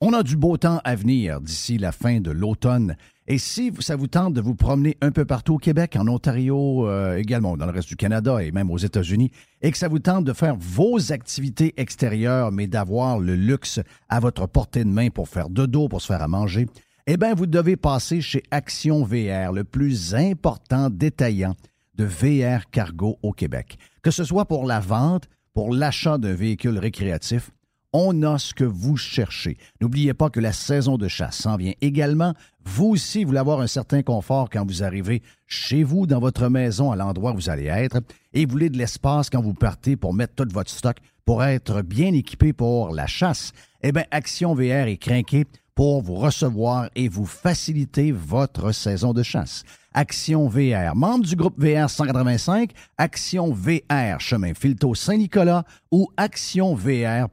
On a du beau temps à venir d'ici la fin de l'automne. Et si ça vous tente de vous promener un peu partout au Québec, en Ontario, euh, également dans le reste du Canada et même aux États-Unis, et que ça vous tente de faire vos activités extérieures, mais d'avoir le luxe à votre portée de main pour faire de dos, pour se faire à manger, eh bien, vous devez passer chez Action VR, le plus important détaillant de VR cargo au Québec. Que ce soit pour la vente, pour l'achat d'un véhicule récréatif, on a ce que vous cherchez. N'oubliez pas que la saison de chasse s'en vient également. Vous aussi, voulez avoir un certain confort quand vous arrivez chez vous, dans votre maison, à l'endroit où vous allez être, et vous voulez de l'espace quand vous partez pour mettre tout votre stock, pour être bien équipé pour la chasse. Eh bien, Action VR est craqué pour vous recevoir et vous faciliter votre saison de chasse. Action VR, membre du groupe VR 185, Action VR, chemin Filto Saint-Nicolas ou actionvr.ca.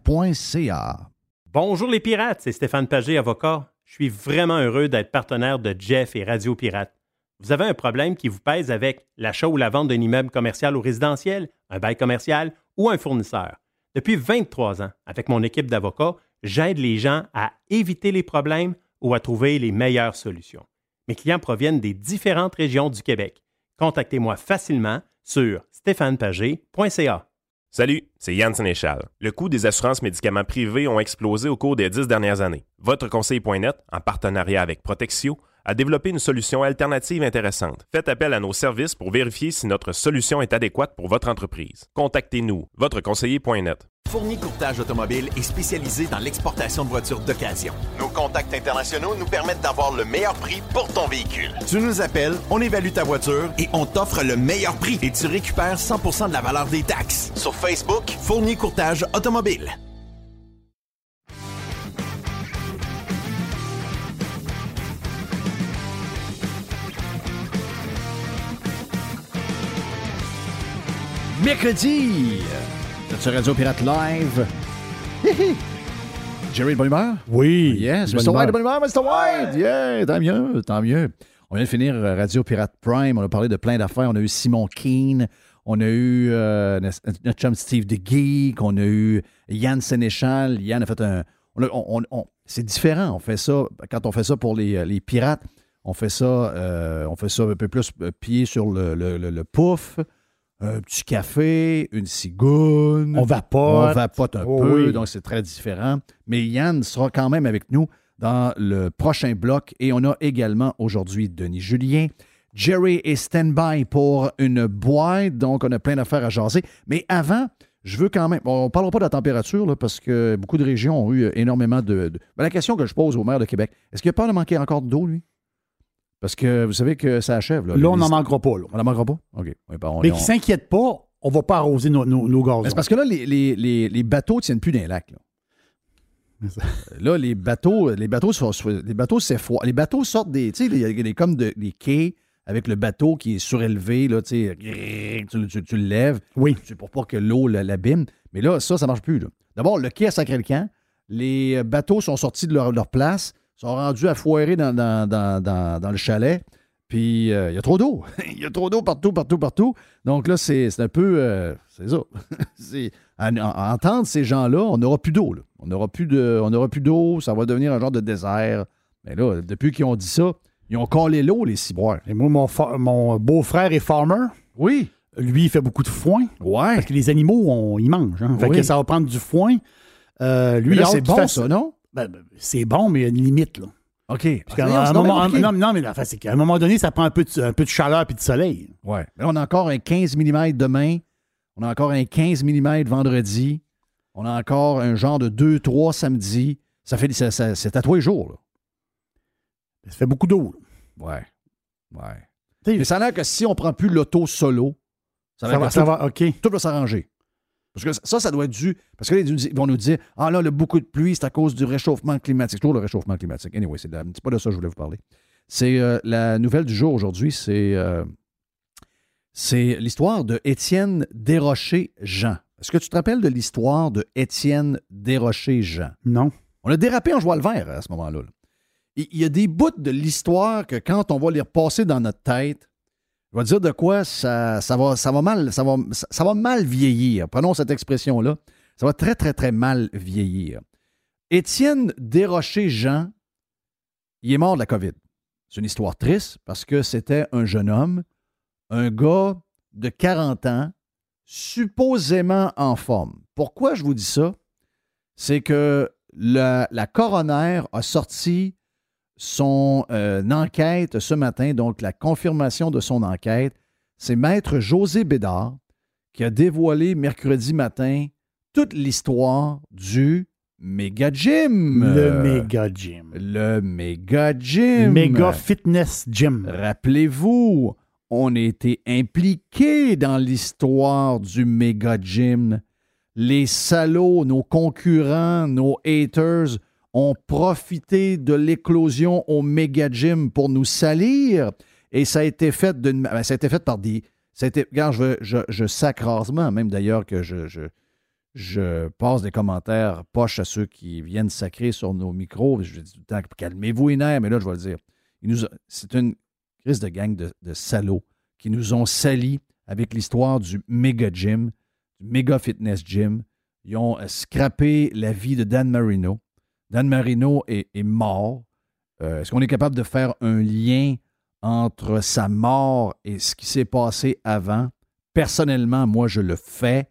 Bonjour les pirates, c'est Stéphane Pagé, avocat. Je suis vraiment heureux d'être partenaire de Jeff et Radio Pirate. Vous avez un problème qui vous pèse avec l'achat ou la vente d'un immeuble commercial ou résidentiel, un bail commercial ou un fournisseur. Depuis 23 ans, avec mon équipe d'avocats, j'aide les gens à éviter les problèmes ou à trouver les meilleures solutions. Mes clients proviennent des différentes régions du Québec. Contactez-moi facilement sur stéphanepagé.ca. Salut, c'est Yann Sénéchal. Le coût des assurances médicaments privés ont explosé au cours des dix dernières années. Votre conseil.net, en partenariat avec Protexio, a développé une solution alternative intéressante. Faites appel à nos services pour vérifier si notre solution est adéquate pour votre entreprise. Contactez-nous, votreconseiller.net. Fourni Courtage Automobile est spécialisé dans l'exportation de voitures d'occasion. Nos contacts internationaux nous permettent d'avoir le meilleur prix pour ton véhicule. Tu nous appelles, on évalue ta voiture et on t'offre le meilleur prix. Et tu récupères 100% de la valeur des taxes. Sur Facebook, Fourni Courtage Automobile. Mercredi, sur Radio Pirate Live. Hihi. Jerry de bonne humeur? Oui. Yes, Mr. White de bonne humeur, Mr. White! Yeah, tant mieux, tant mieux. On vient de finir euh, Radio Pirate Prime, on a parlé de plein d'affaires. On a eu Simon Keane, on a eu euh, notre chum Steve the Geek, on a eu Yann Sénéchal. Yann a fait un... on a- on- on- c'est différent, on fait ça, quand on fait ça pour les, les pirates, on fait ça, euh, on fait ça un peu plus pied sur le, le, le- le pouf, un petit café, une cigoune. On vapote. On vapote un Oh peu, oui. donc c'est très différent. Mais Yann sera quand même avec nous dans le prochain bloc. Et on a également aujourd'hui Denis Julien. Jerry est stand-by pour une boîte, donc on a plein d'affaires à jaser. Mais avant, je veux quand même. bon, on ne parlera pas de la température, là, parce que beaucoup de régions ont eu énormément de. de- Ben, la question que je pose au maire de Québec, est-ce qu'il a peur de manquer encore d'eau, lui? Parce que vous savez que ça achève. Là, Là, on n'en manquera pas. là. On n'en manquera pas? OK. Oui, ben, on- Mais on- qui ne s'inquiète pas, on ne va pas arroser nos, nos, nos gazons. mais c'est parce que là, les, les- les- les bateaux ne tiennent plus les lacs. Là, Là, les bateaux, les bateaux, sont, les bateaux. Les bateaux sortent des, tu sais, il y a des, comme de- des quais avec le bateau qui est surélevé, là, tu sais, tu, tu- tu le lèves. Oui. C'est pour pas que l'eau la- l'abîme. Mais là, ça, ça marche plus. D'abord, le quai à Sacré-le-Camp, les bateaux sont sortis de leur, leur place, sont rendus à foirer dans, dans- dans- dans- le chalet. Puis, euh, il y a trop d'eau. Il y a trop d'eau partout, partout, partout. Donc là, c'est un peu. euh, c'est ça. À, à entendre ces gens-là, on n'aura plus d'eau. On n'aura plus de- d'eau. Ça va devenir un genre de désert. Mais là, depuis qu'ils ont dit ça, ils ont collé l'eau, les ciboires. Et moi, mon, mon beau-frère est farmer. Oui. Lui, il fait beaucoup de foin. Ouais. Parce que les animaux, on- ils mangent. hein. Fait Oui. que ça va prendre du foin. Euh, lui, c'est bon, ça, non? Ben, ben, c'est bon, mais il y a une limite. Là. OK. Parce qu'à Ah, un moment, non, mais la c'est qu'à un moment donné, ça prend un peu de, un peu de chaleur et de soleil. Ouais. Là, on a encore un 15 mm demain. On a encore un 15 mm vendredi. On a encore un genre de 2-3 samedi. Ça fait ça- ça- c'est à tous les jours. là. Ça fait beaucoup d'eau. là. Ouais. Ouais. T'sais, Mais ça a l'air que si on prend plus l'auto solo, ça va, Ça va, tout, va, OK. tout va s'arranger. Parce que ça, ça doit être dû. Parce que là, ils vont nous dire Ah là, le beaucoup de pluie, c'est à cause du réchauffement climatique. C'est toujours le réchauffement climatique. Anyway, c'est pas de ça que je voulais vous parler. C'est euh, la nouvelle du jour aujourd'hui, c'est euh, c'est l'histoire de Étienne Desrochers-Jean. Est-ce que tu te rappelles de l'histoire de Étienne Desrochers-Jean? Non. On a dérapé en joie le vert à ce moment-là. là. Il il y a des bouts de l'histoire que quand on va les repasser dans notre tête, je vais dire de quoi ça, va mal vieillir. Prenons cette expression-là. Ça va très, très, très mal vieillir. Étienne Desrochers-Jean, il est mort de la COVID. C'est une histoire triste parce que c'était un jeune homme, un gars de 40 ans, supposément en forme. Pourquoi je vous dis ça? C'est que la, la coroner a sorti son euh, enquête ce matin, donc la confirmation de son enquête. C'est maître José Bédard qui a dévoilé mercredi matin toute l'histoire du Méga Gym. Le méga gym. Le Méga Gym. Méga fitness gym. Rappelez-vous, on a été impliqués dans l'histoire du Méga Gym. Les salauds, nos concurrents, nos haters ont profité de l'éclosion au Méga Gym pour nous salir. Et ça a été fait, d'une- ben, ça par des. Ça je, je, je rasement, même d'ailleurs que je, je, passe des commentaires poches à ceux qui viennent sacrer sur nos micros. Je dis tout le temps, calmez-vous les mais là, je vais le dire. C'est une crise de gang de, de salauds qui nous ont salis avec l'histoire du méga gym, du méga fitness gym. Ils ont euh, scrappé la vie de Dan Marino. Dan Marino est, mort. Euh, Est-ce qu'on est capable de faire un lien entre sa mort et ce qui s'est passé avant? Personnellement, moi, je le fais.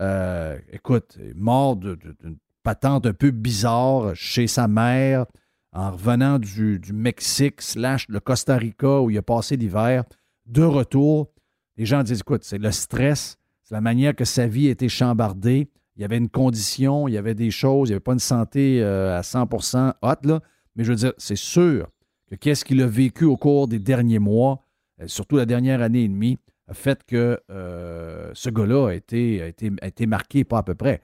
Euh, écoute, mort d'une patente un peu bizarre chez sa mère en revenant du, du Mexique slash le Costa Rica où il a passé l'hiver. De retour, les gens disent, écoute, c'est le stress, c'est la manière que sa vie a été chambardée. Il y avait une condition, il y avait des choses, il n'y avait pas une santé euh, à 100% hot, là. Mais je veux dire, c'est sûr que qu'est-ce qu'il a vécu au cours des derniers mois, euh, surtout la dernière année et demie, a fait que euh, ce gars-là a été, marqué pas à peu près.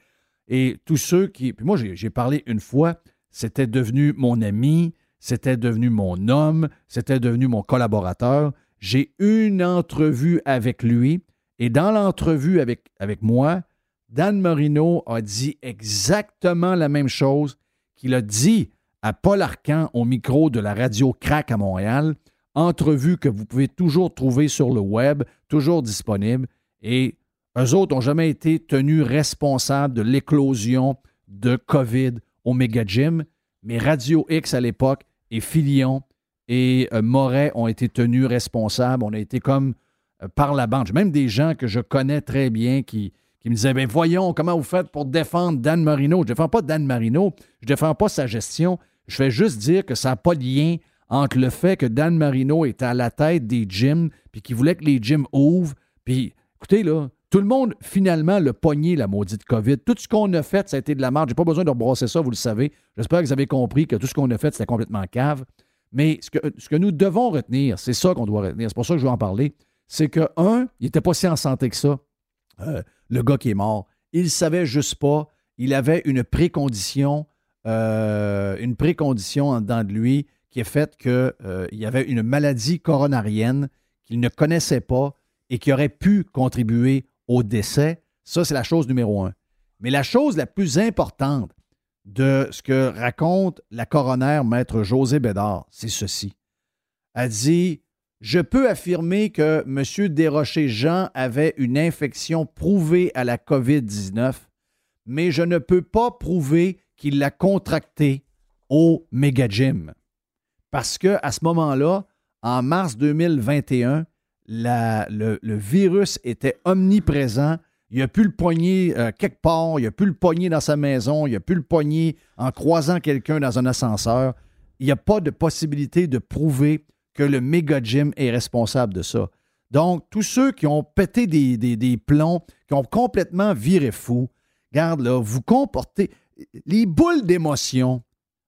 Et tous ceux qui. Puis moi, j'ai parlé une fois, c'était devenu mon ami, c'était devenu mon homme, c'était devenu mon collaborateur. J'ai une entrevue avec lui et dans l'entrevue avec moi, Dan Marino a dit exactement la même chose qu'il a dit à Paul Arcan au micro de la radio Crack à Montréal. Entrevue que vous pouvez toujours trouver sur le web, toujours disponible. Et eux autres n'ont jamais été tenus responsables de l'éclosion de COVID au Mega Gym. Mais Radio X à l'époque et Filion et euh, Moret ont été tenus responsables. On a été comme euh, par la bande. Même des gens que je connais très bien qui, qui me disaient ben voyons comment vous faites pour défendre Dan Marino? Je ne défends pas Dan Marino, je ne défends pas sa gestion. Je fais juste dire que ça n'a pas de lien entre le fait que Dan Marino était à la tête des gyms puis qu'il voulait que les gyms ouvrent. Puis écoutez là, tout le monde finalement le pogné la maudite COVID. Tout ce qu'on a fait, ça a été de la merde. J'ai pas besoin de rebrasser ça, vous le savez. J'espère que vous avez compris que tout ce qu'on a fait, c'était complètement cave. Mais ce que, ce que nous devons retenir, c'est ça qu'on doit retenir. C'est pour ça que je veux en parler. C'est que, un, il n'était pas si en santé que ça. Euh, le gars qui est mort. Il savait juste pas. Il avait une précondition, euh, une précondition en dedans de lui qui est faite qu'il y avait une maladie coronarienne qu'il ne connaissait pas et qui aurait pu contribuer au décès. Ça, c'est la chose numéro un. Mais la chose la plus importante de ce que raconte la coroner, maître José Bédard, c'est ceci. Elle dit Je peux affirmer que M. Desrochers-Jean avait une infection prouvée à la COVID-19, mais je ne peux pas prouver qu'il l'a contractée au Mega Gym. Parce que à ce moment-là, en mars 2021, la- le, virus était omniprésent. Il a pu le poigner euh, quelque part, il a pu le pogner dans sa maison, il a pu le pogner en croisant quelqu'un dans un ascenseur. Il n'y a pas de possibilité de prouver que le méga gym est responsable de ça. Donc, tous ceux qui ont pété des, des- des plombs, qui ont complètement viré fou, garde là, vous comportez. Les boules d'émotion,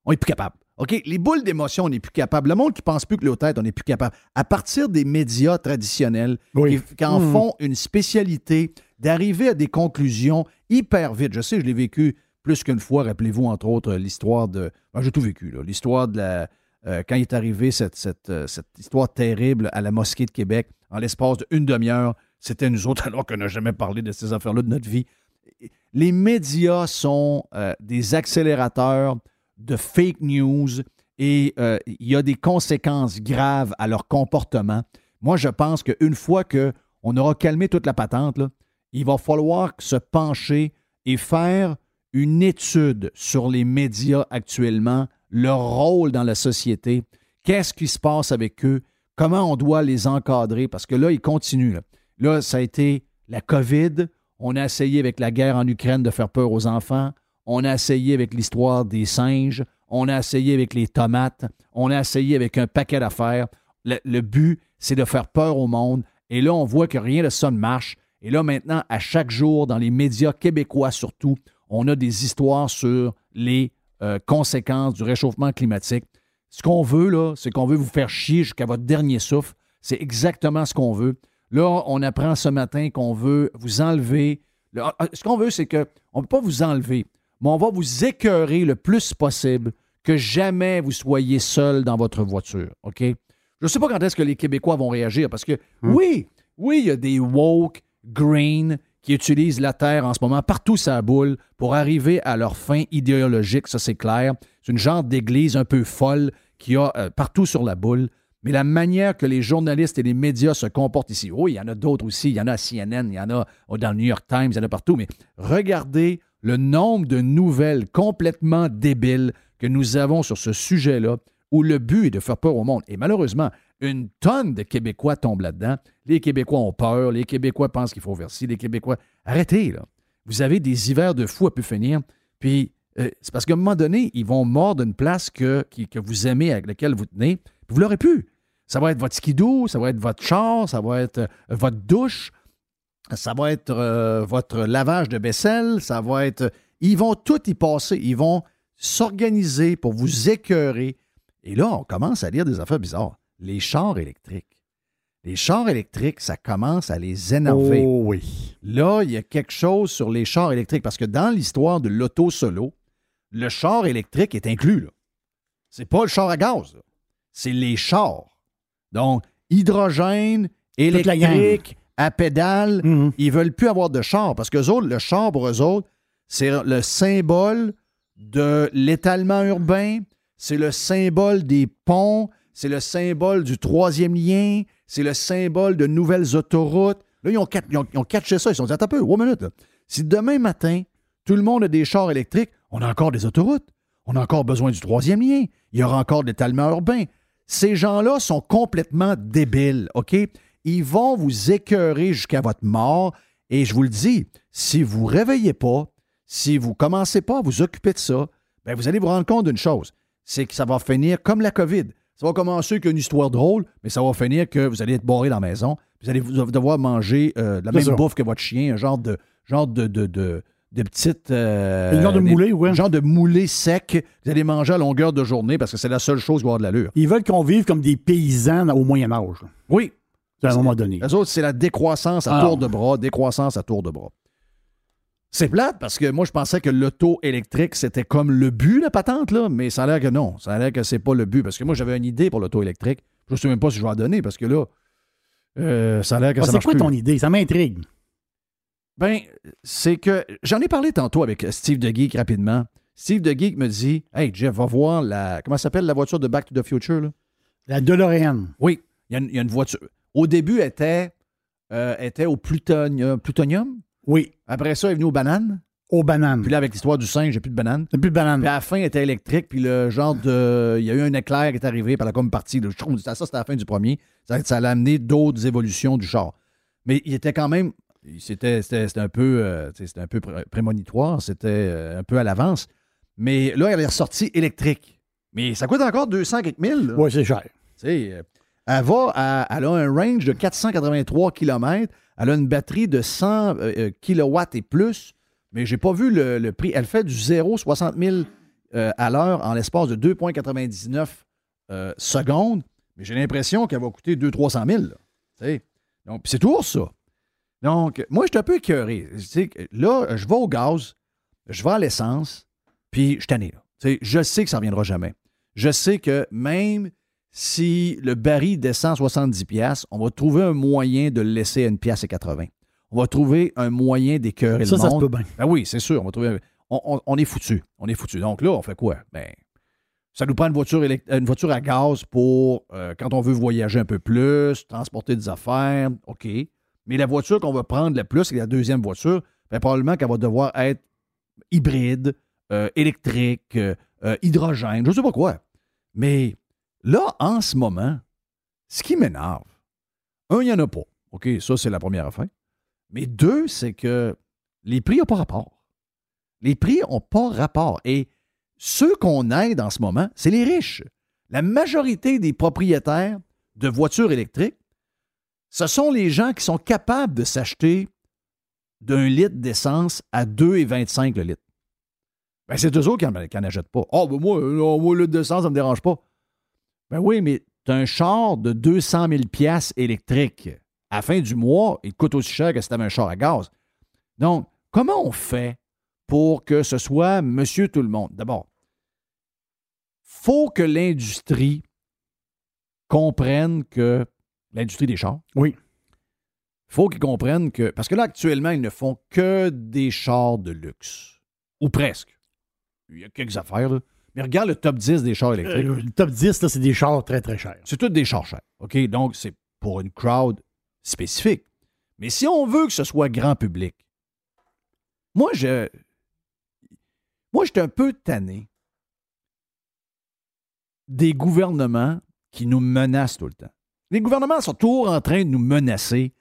on n'est plus capable. OK? Les boules d'émotion, on n'est plus capable. Le monde qui pense plus que l'eau tête, on n'est plus capable. À partir des médias traditionnels Oui. qui, qui en Mhm. font une spécialité, d'arriver à des conclusions hyper vite. Je sais, je l'ai vécu plus qu'une fois. Rappelez-vous, entre autres, l'histoire de. ben, J'ai tout vécu, là. L'histoire de la. Euh, quand est arrivé cette, cette, euh, cette histoire terrible à la mosquée de Québec, en l'espace d'une demi-heure, c'était nous autres, alors qu'on n'a jamais parlé de ces affaires-là de notre vie. Les médias sont euh, des accélérateurs de fake news et euh, il y a des conséquences graves à leur comportement. Moi, je pense qu'une fois qu'on aura calmé toute la patente, il va falloir se pencher et faire une étude sur les médias actuellement, leur rôle dans la société, qu'est-ce qui se passe avec eux, comment on doit les encadrer, parce que là, ils continuent. Là, ça a été la COVID. On a essayé avec la guerre en Ukraine de faire peur aux enfants. On a essayé avec l'histoire des singes. On a essayé avec les tomates. On a essayé avec un paquet d'affaires. Le but, c'est de faire peur au monde. Et là, on voit que rien de ça ne marche. Et là, maintenant, à chaque jour, dans les médias québécois surtout, on a des histoires sur les euh, conséquences du réchauffement climatique. Ce qu'on veut, là, c'est qu'on veut vous faire chier jusqu'à votre dernier souffle. C'est exactement ce qu'on veut. Là, on apprend ce matin qu'on veut vous enlever. le- ah, ce qu'on veut, c'est que on ne peut pas vous enlever, mais on va vous écœurer le plus possible que jamais vous soyez seul dans votre voiture. OK? Je ne sais pas quand est-ce que les Québécois vont réagir parce que oui, oui, il y a des woke green qui utilisent la terre en ce moment partout sa boule pour arriver à leur fin idéologique, ça c'est clair. C'est une genre d'église un peu folle qu'il y a euh, partout sur la boule. Mais la manière que les journalistes et les médias se comportent ici, oui, il y en a d'autres aussi, il y en a à CNN, il y en a oh, dans le New York Times, il y en a partout, mais regardez le nombre de nouvelles complètement débiles que nous avons sur ce sujet-là, où le but est de faire peur au monde. Et malheureusement, une tonne de Québécois tombent là-dedans. Les Québécois ont peur, les Québécois pensent qu'il faut verser, les Québécois... Arrêtez, là. Vous avez des hivers de fou à pu finir, puis euh, c'est parce qu'à un moment donné, ils vont mordre une place que, que vous aimez, avec laquelle vous tenez, vous l'aurez plus. Ça va être votre skidoo, ça va être votre char, ça va être euh, votre douche, ça va être euh, votre lavage de vaisselle, ça va être... Ils vont tout y passer, ils vont s'organiser pour vous écœurer. Et là, on commence à lire des affaires bizarres. Les chars électriques. Les chars électriques, ça commence à les énerver. Oh oui. Là, il y a quelque chose sur les chars électriques parce que dans l'histoire de l'auto solo, le char électrique est inclus. Là. C'est pas le char à gaz. C'est les chars. Donc, hydrogène, électrique, à pédale, Mhm. ils veulent plus avoir de char parce que autres, le char pour eux autres, c'est le symbole de l'étalement urbain, c'est le symbole des ponts, c'est le symbole du troisième lien, c'est le symbole de nouvelles autoroutes. Là, ils ont, ils ont- catché ça. Ils se sont dit, attends un peu, one minute. Si demain matin, tout le monde a des chars électriques, on a encore des autoroutes. On a encore besoin du troisième lien. Il y aura encore de l'étalement urbain. Ces gens-là sont complètement débiles, OK? Ils vont vous écœurer jusqu'à votre mort. Et je vous le dis, si vous ne réveillez pas, si vous ne commencez pas à vous occuper de ça, ben vous allez vous rendre compte d'une chose, c'est que ça va finir comme la COVID. Ça va commencer avec une histoire drôle, mais ça va finir que vous allez être barré dans la maison. Vous allez vous- devoir manger euh, de la même ça. bouffe que votre chien, un genre de genre de, de, de, de petites... euh, Un genre de moulé. Un genre de moulé sec vous allez manger à longueur de journée parce que c'est la seule chose qui va avoir de l'allure. Ils veulent qu'on vive comme des paysans au Moyen Âge. là. Oui, À un moment donné. Les autres, c'est la décroissance à Ah. tour de bras, décroissance à tour de bras. C'est plate parce que moi, je pensais que l'auto électrique, c'était comme le but, la patente, là, mais ça a l'air que non. Ça a l'air que c'est pas le but parce que moi, j'avais une idée pour l'auto électrique. Je ne sais même pas si je vais en donner parce que là, euh, ça a l'air que Ah, ça c'est quoi plus. ton idée? Ça m'intrigue. Ben, c'est que j'en ai parlé tantôt avec Steve DeGeek rapidement. Steve DeGeek me dit Hey, Jeff, va voir la. Comment s'appelle la voiture de Back to the Future, là? La DeLorean. Oui, il y, a une- il y a une voiture. Au début, elle était, euh, était au plutonium, plutonium? Oui. Après ça, elle est venue aux bananes. Aux bananes. Puis là, avec l'histoire du singe, j'ai plus de bananes. C'est plus de bananes. Puis à la fin, elle était électrique. Puis le genre de. Il y a eu un éclair qui est arrivé. Puis elle a comme parti. là. Je trouve ça, c'était à la fin du premier. Ça, ça a amené d'autres évolutions du char. Mais il était quand même. C'était, c'était, c'était un peu, euh, c'était un peu pré- prémonitoire. C'était euh, un peu à l'avance. Mais là, elle est ressortie électrique. Mais ça coûte encore 200 quelques mille. Oui, c'est cher. Tu sais, elle a un range de 483 km. Elle a une batterie de 100 euh, euh, kilowatts et plus. Mais j'ai pas vu le, prix. Elle fait du 0 60 000 euh, à l'heure en l'espace de 2,99 euh, secondes. Mais j'ai l'impression qu'elle va coûter 200-300 000. Là, Tu sais? Donc, c'est toujours ça. Donc, moi, je suis un peu écœuré. Là, je vais au gaz, je vais à l'essence, puis je suis tanné. là. Je sais que ça ne reviendra jamais. Je sais que même si le baril descend 70 pièces, on va trouver un moyen de le laisser à une pièce et 80. On va trouver un moyen d'écœurer Ça, le ça se monde. peut bien. Ben oui, c'est sûr. On, va trouver... on, on- on est foutu. On est foutu. Donc là, on fait quoi? Ben, ça nous prend une voiture, élect- une voiture à gaz pour euh, quand on veut voyager un peu plus, transporter des affaires. OK. Mais la voiture qu'on va prendre le plus, c'est la deuxième voiture. Ben, probablement qu'elle va devoir être hybride, euh, électrique, euh, euh, hydrogène, je ne sais pas quoi. Mais là, en ce moment, ce qui m'énerve, un, il n'y en a pas. OK, ça, c'est la première affaire. Mais deux, c'est que les prix n'ont pas rapport. Les prix n'ont pas rapport. Et ceux qu'on aide en ce moment, c'est les riches. La majorité des propriétaires de voitures électriques, ce sont les gens qui sont capables de s'acheter d'un litre d'essence à 2,25 le litre. Ben, c'est eux autres qui n'en achètent pas. Oh, ben moi, euh, moi, le litre d'essence, ça ne me dérange pas. Ben oui, mais tu as un char de 200 000 électrique. À la fin du mois, il coûte aussi cher que si tu avais un char à gaz. Donc, comment on fait pour que ce soit monsieur tout le monde? D'abord, faut que l'industrie comprenne que l'industrie des chars. Oui. faut qu'ils comprennent que. Parce que là, actuellement, ils ne font que des chars de luxe. Ou presque. Il y a quelques affaires, là. Mais regarde le top 10 des chars électriques. Euh, le top 10, là, c'est des chars très, très chers. C'est tous des chars chers. OK? Donc, c'est pour une crowd spécifique. Mais si on veut que ce soit grand public, moi, je. Moi, j'étais un peu tanné des gouvernements qui nous menacent tout le temps. Les gouvernements sont toujours en train de nous menacer.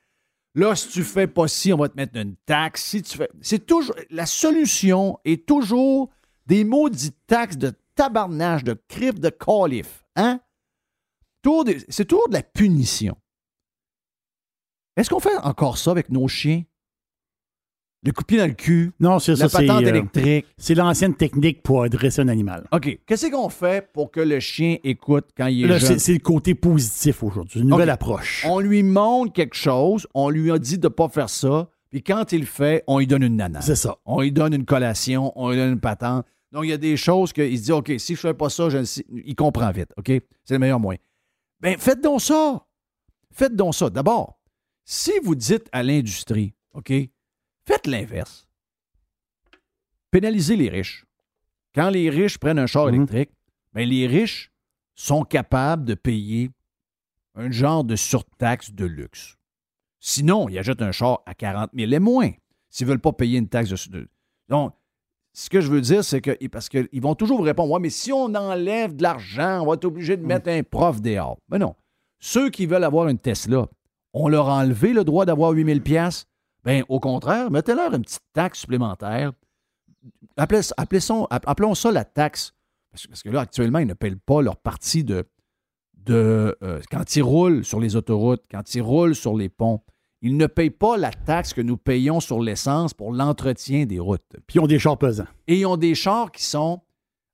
Là, si tu fais pas ci, on va te mettre une taxe. Si tu fais. C'est toujours. La solution est toujours des maudites taxes de tabarnage, de crif, de calife. Hein? C'est toujours de la punition. Est-ce qu'on fait encore ça avec nos chiens? Le coup de pied dans le cul, Non, c'est la ça, c'est, patente euh, électrique. c'est l'ancienne technique pour adresser un animal. OK. Qu'est-ce qu'on fait pour que le chien écoute quand il est Là, jeune? c'est, le côté positif aujourd'hui, une nouvelle approche. On lui montre quelque chose, on lui a dit de ne pas faire ça, puis quand il le fait, on lui donne une nana. C'est ça. On lui donne une collation, on lui donne une patente. Donc, il y a des choses qu'il se dit, OK, si je fais pas ça, je le sais. il comprend vite, OK? C'est le meilleur moyen. Bien, faites donc ça. Faites donc ça. D'abord, si vous dites à l'industrie, OK, faites l'inverse. Pénalisez les riches. Quand les riches prennent un char Mhm. électrique, bien, les riches sont capables de payer un genre de surtaxe de luxe. Sinon, ils achètent un char à 40 000 et moins s'ils ne veulent pas payer une taxe de... de- Donc, ce que je veux dire, c'est que... Parce qu'ils vont toujours vous répondre, ouais, mais si on enlève de l'argent, on va être obligé de mettre un prof dehors. Mais non. Ceux qui veulent avoir une Tesla, on leur a enlevé le droit d'avoir 8 000 pièces. Ben, au contraire, mettez-leur une petite taxe supplémentaire. Appelez, appelez ça- appelons ça la taxe. Parce que, parce que là, actuellement, ils ne payent pas leur partie de, de euh, quand ils roulent sur les autoroutes, quand ils roulent sur les ponts, ils ne payent pas la taxe que nous payons sur l'essence pour l'entretien des routes. Puis ils ont des chars pesants. Et ils ont des chars qui sont,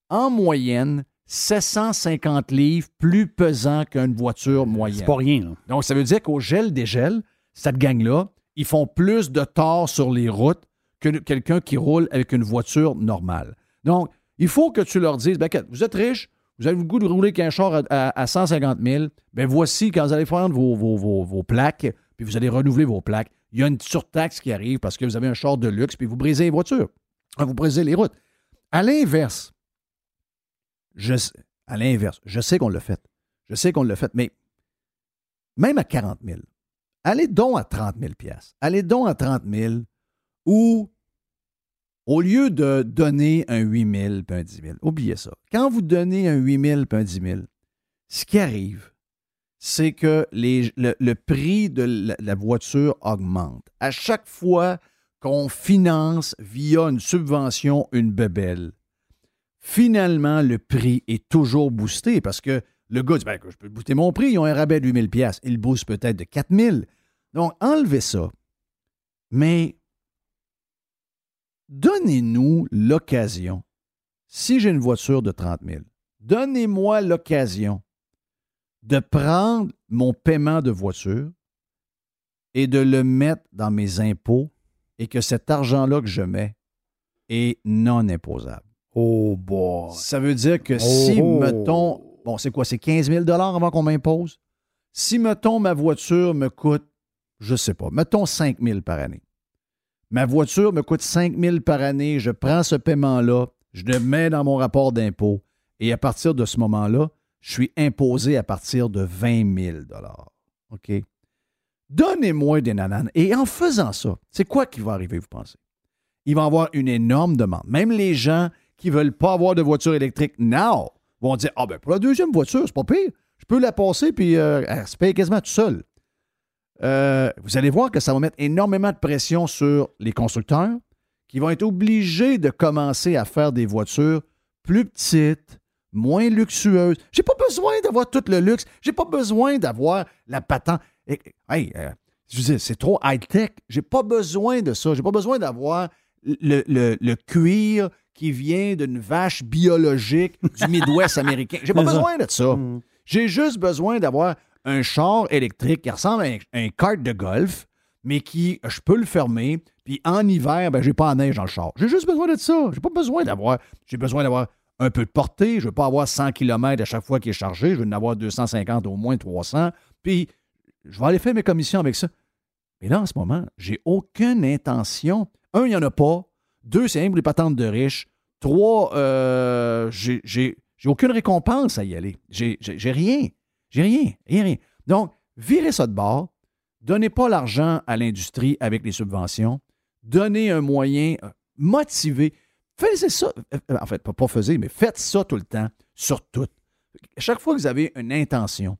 en moyenne, 750 livres plus pesants qu'une voiture moyenne. C'est pas rien, là. Donc, ça veut dire qu'au gel-dégel, cette gang-là, ils font plus de tort sur les routes que quelqu'un qui roule avec une voiture normale. Donc, il faut que tu leur dises, ben, vous êtes riche, vous avez le goût de rouler avec un char à, à- à 150 000, ben voici, quand vous allez prendre vos, vos- vos- vos plaques, puis vous allez renouveler vos plaques, il y a une surtaxe qui arrive parce que vous avez un char de luxe, puis vous brisez les voitures. Ah, Vous brisez les routes. À l'inverse, je, à l'inverse, je sais qu'on l'a fait. Je sais qu'on l'a fait, mais même à 40 000, allez donc à 30 000 piastres. Allez donc à 30 000 où, au lieu de donner un 8 000 puis un 10 000, oubliez ça. Quand vous donnez un 8 000 puis un 10 000, ce qui arrive, c'est que le, prix de la, voiture augmente. À chaque fois qu'on finance via une subvention une bebelle, finalement, le prix est toujours boosté parce que le gars dit ben, Je peux booster mon prix, ils ont un rabais de 8 000 Il booste peut-être de 4 000 Donc, enlevez ça. Mais donnez-nous l'occasion, si j'ai une voiture de 30 000, donnez-moi l'occasion de prendre mon paiement de voiture et de le mettre dans mes impôts et que cet argent-là que je mets est non imposable. Oh boy. Ça veut dire que si, Oh. mettons, bon, c'est quoi, c'est 15 000 avant qu'on m'impose? Si, mettons, ma voiture me coûte, je sais pas, mettons 5 000 par année. Ma voiture me coûte 5 000 par année, je prends ce paiement-là, je le mets dans mon rapport d'impôt, et à partir de ce moment-là, je suis imposé à partir de 20 000 OK? Donnez-moi des nananes. Et en faisant ça, c'est quoi qui va arriver, vous pensez? il va y avoir une énorme demande. Même les gens qui ne veulent pas avoir de voiture électrique now vont dire Ah, ben pour la deuxième voiture, c'est pas pire. Je peux la passer puis euh, elle se paye quasiment tout seul. Euh, vous allez voir que ça va mettre énormément de pression sur les constructeurs qui vont être obligés de commencer à faire des voitures plus petites, moins luxueuses. J'ai pas besoin d'avoir tout le luxe. J'ai pas besoin d'avoir la patente. Hey, euh, je veux dire, c'est trop high-tech. J'ai pas besoin de ça. J'ai pas besoin d'avoir le, le- le cuir qui vient d'une vache biologique du Midwest américain. J'ai pas besoin de ça. J'ai juste besoin d'avoir un char électrique qui ressemble à un, un kart de golf, mais qui, je peux le fermer, puis en hiver, ben, j'ai pas de neige dans le char. J'ai juste besoin de ça. J'ai pas besoin d'avoir. J'ai besoin d'avoir un peu de portée. Je veux pas avoir 100 km à chaque fois qu'il est chargé. Je veux en avoir 250, au moins 300. Puis, je vais aller faire mes commissions avec ça. Mais là, en ce moment, j'ai aucune intention. Un, il n'y en a pas. Deux, c'est un les patentes de riches. Trois, euh, j'ai- aucune récompense à y aller. J'ai rien. J'ai rien. Rien, rien. Donc, virez ça de bord. Donnez pas l'argent à l'industrie avec les subventions. Donnez un moyen euh, motivé. Faites ça. euh, En fait, pas, pas mais faites ça tout le temps, sur tout. Chaque fois que vous avez une intention,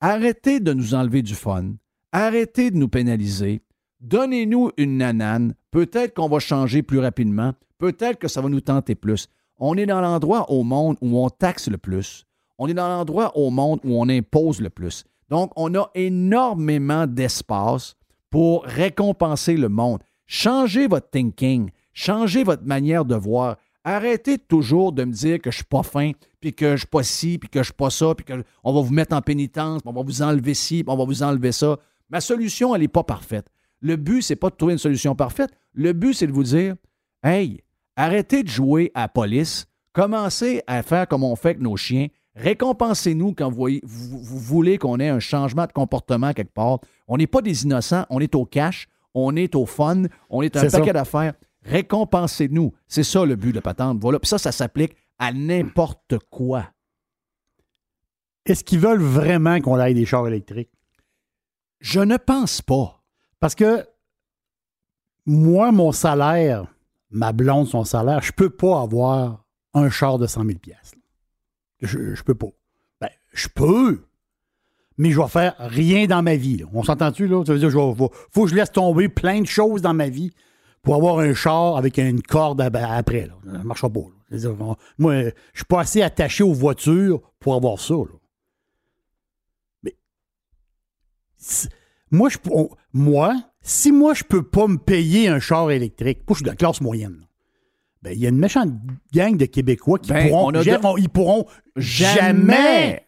arrêtez de nous enlever du fun. Arrêtez de nous pénaliser. Donnez-nous une nanane. Peut-être qu'on va changer plus rapidement. Peut-être que ça va nous tenter plus. On est dans l'endroit au monde où on taxe le plus. On est dans l'endroit au monde où on impose le plus. Donc, on a énormément d'espace pour récompenser le monde. Changez votre thinking. Changez votre manière de voir. Arrêtez toujours de me dire que je suis pas fin, puis que je suis pas ci, puis que je suis pas ça, puis qu'on va vous mettre en pénitence, puis on va vous enlever ci, puis on va vous enlever ça. Ma solution, elle n'est pas parfaite. Le but, c'est pas de trouver une solution parfaite. Le but, c'est de vous dire Hey, arrêtez de jouer à la police, commencez à faire comme on fait avec nos chiens. Récompensez-nous quand vous, voyez- vous- vous voulez qu'on ait un changement de comportement quelque part. On n'est pas des innocents, on est au cash, on est au fun, on est un paquet d'affaires. Récompensez-nous. C'est ça le but de patente. Voilà. Puis ça, ça s'applique à n'importe quoi. Est-ce qu'ils veulent vraiment qu'on aille des chars électriques? Je ne pense pas. Parce que moi, mon salaire, ma blonde, son salaire, je peux pas avoir un char de 100 000 piastres. Je, je peux pas. Ben, je peux, mais je vais faire rien dans ma vie. là. On s'entend-tu, là? Ça veut dire que je vais- faut que je laisse tomber plein de choses dans ma vie pour avoir un char avec une corde à- après. Là. Ça ne marchera pas. là. C'est-à-dire, on- moi, je suis pas assez attaché aux voitures pour avoir ça. là. Mais moi, je, on- moi, si moi, je peux pas me payer un char électrique, moi, je suis de la classe moyenne. là. Ben, il y a une méchante gang de Québécois qui Ben, pourront, on de- ils pourront jamais.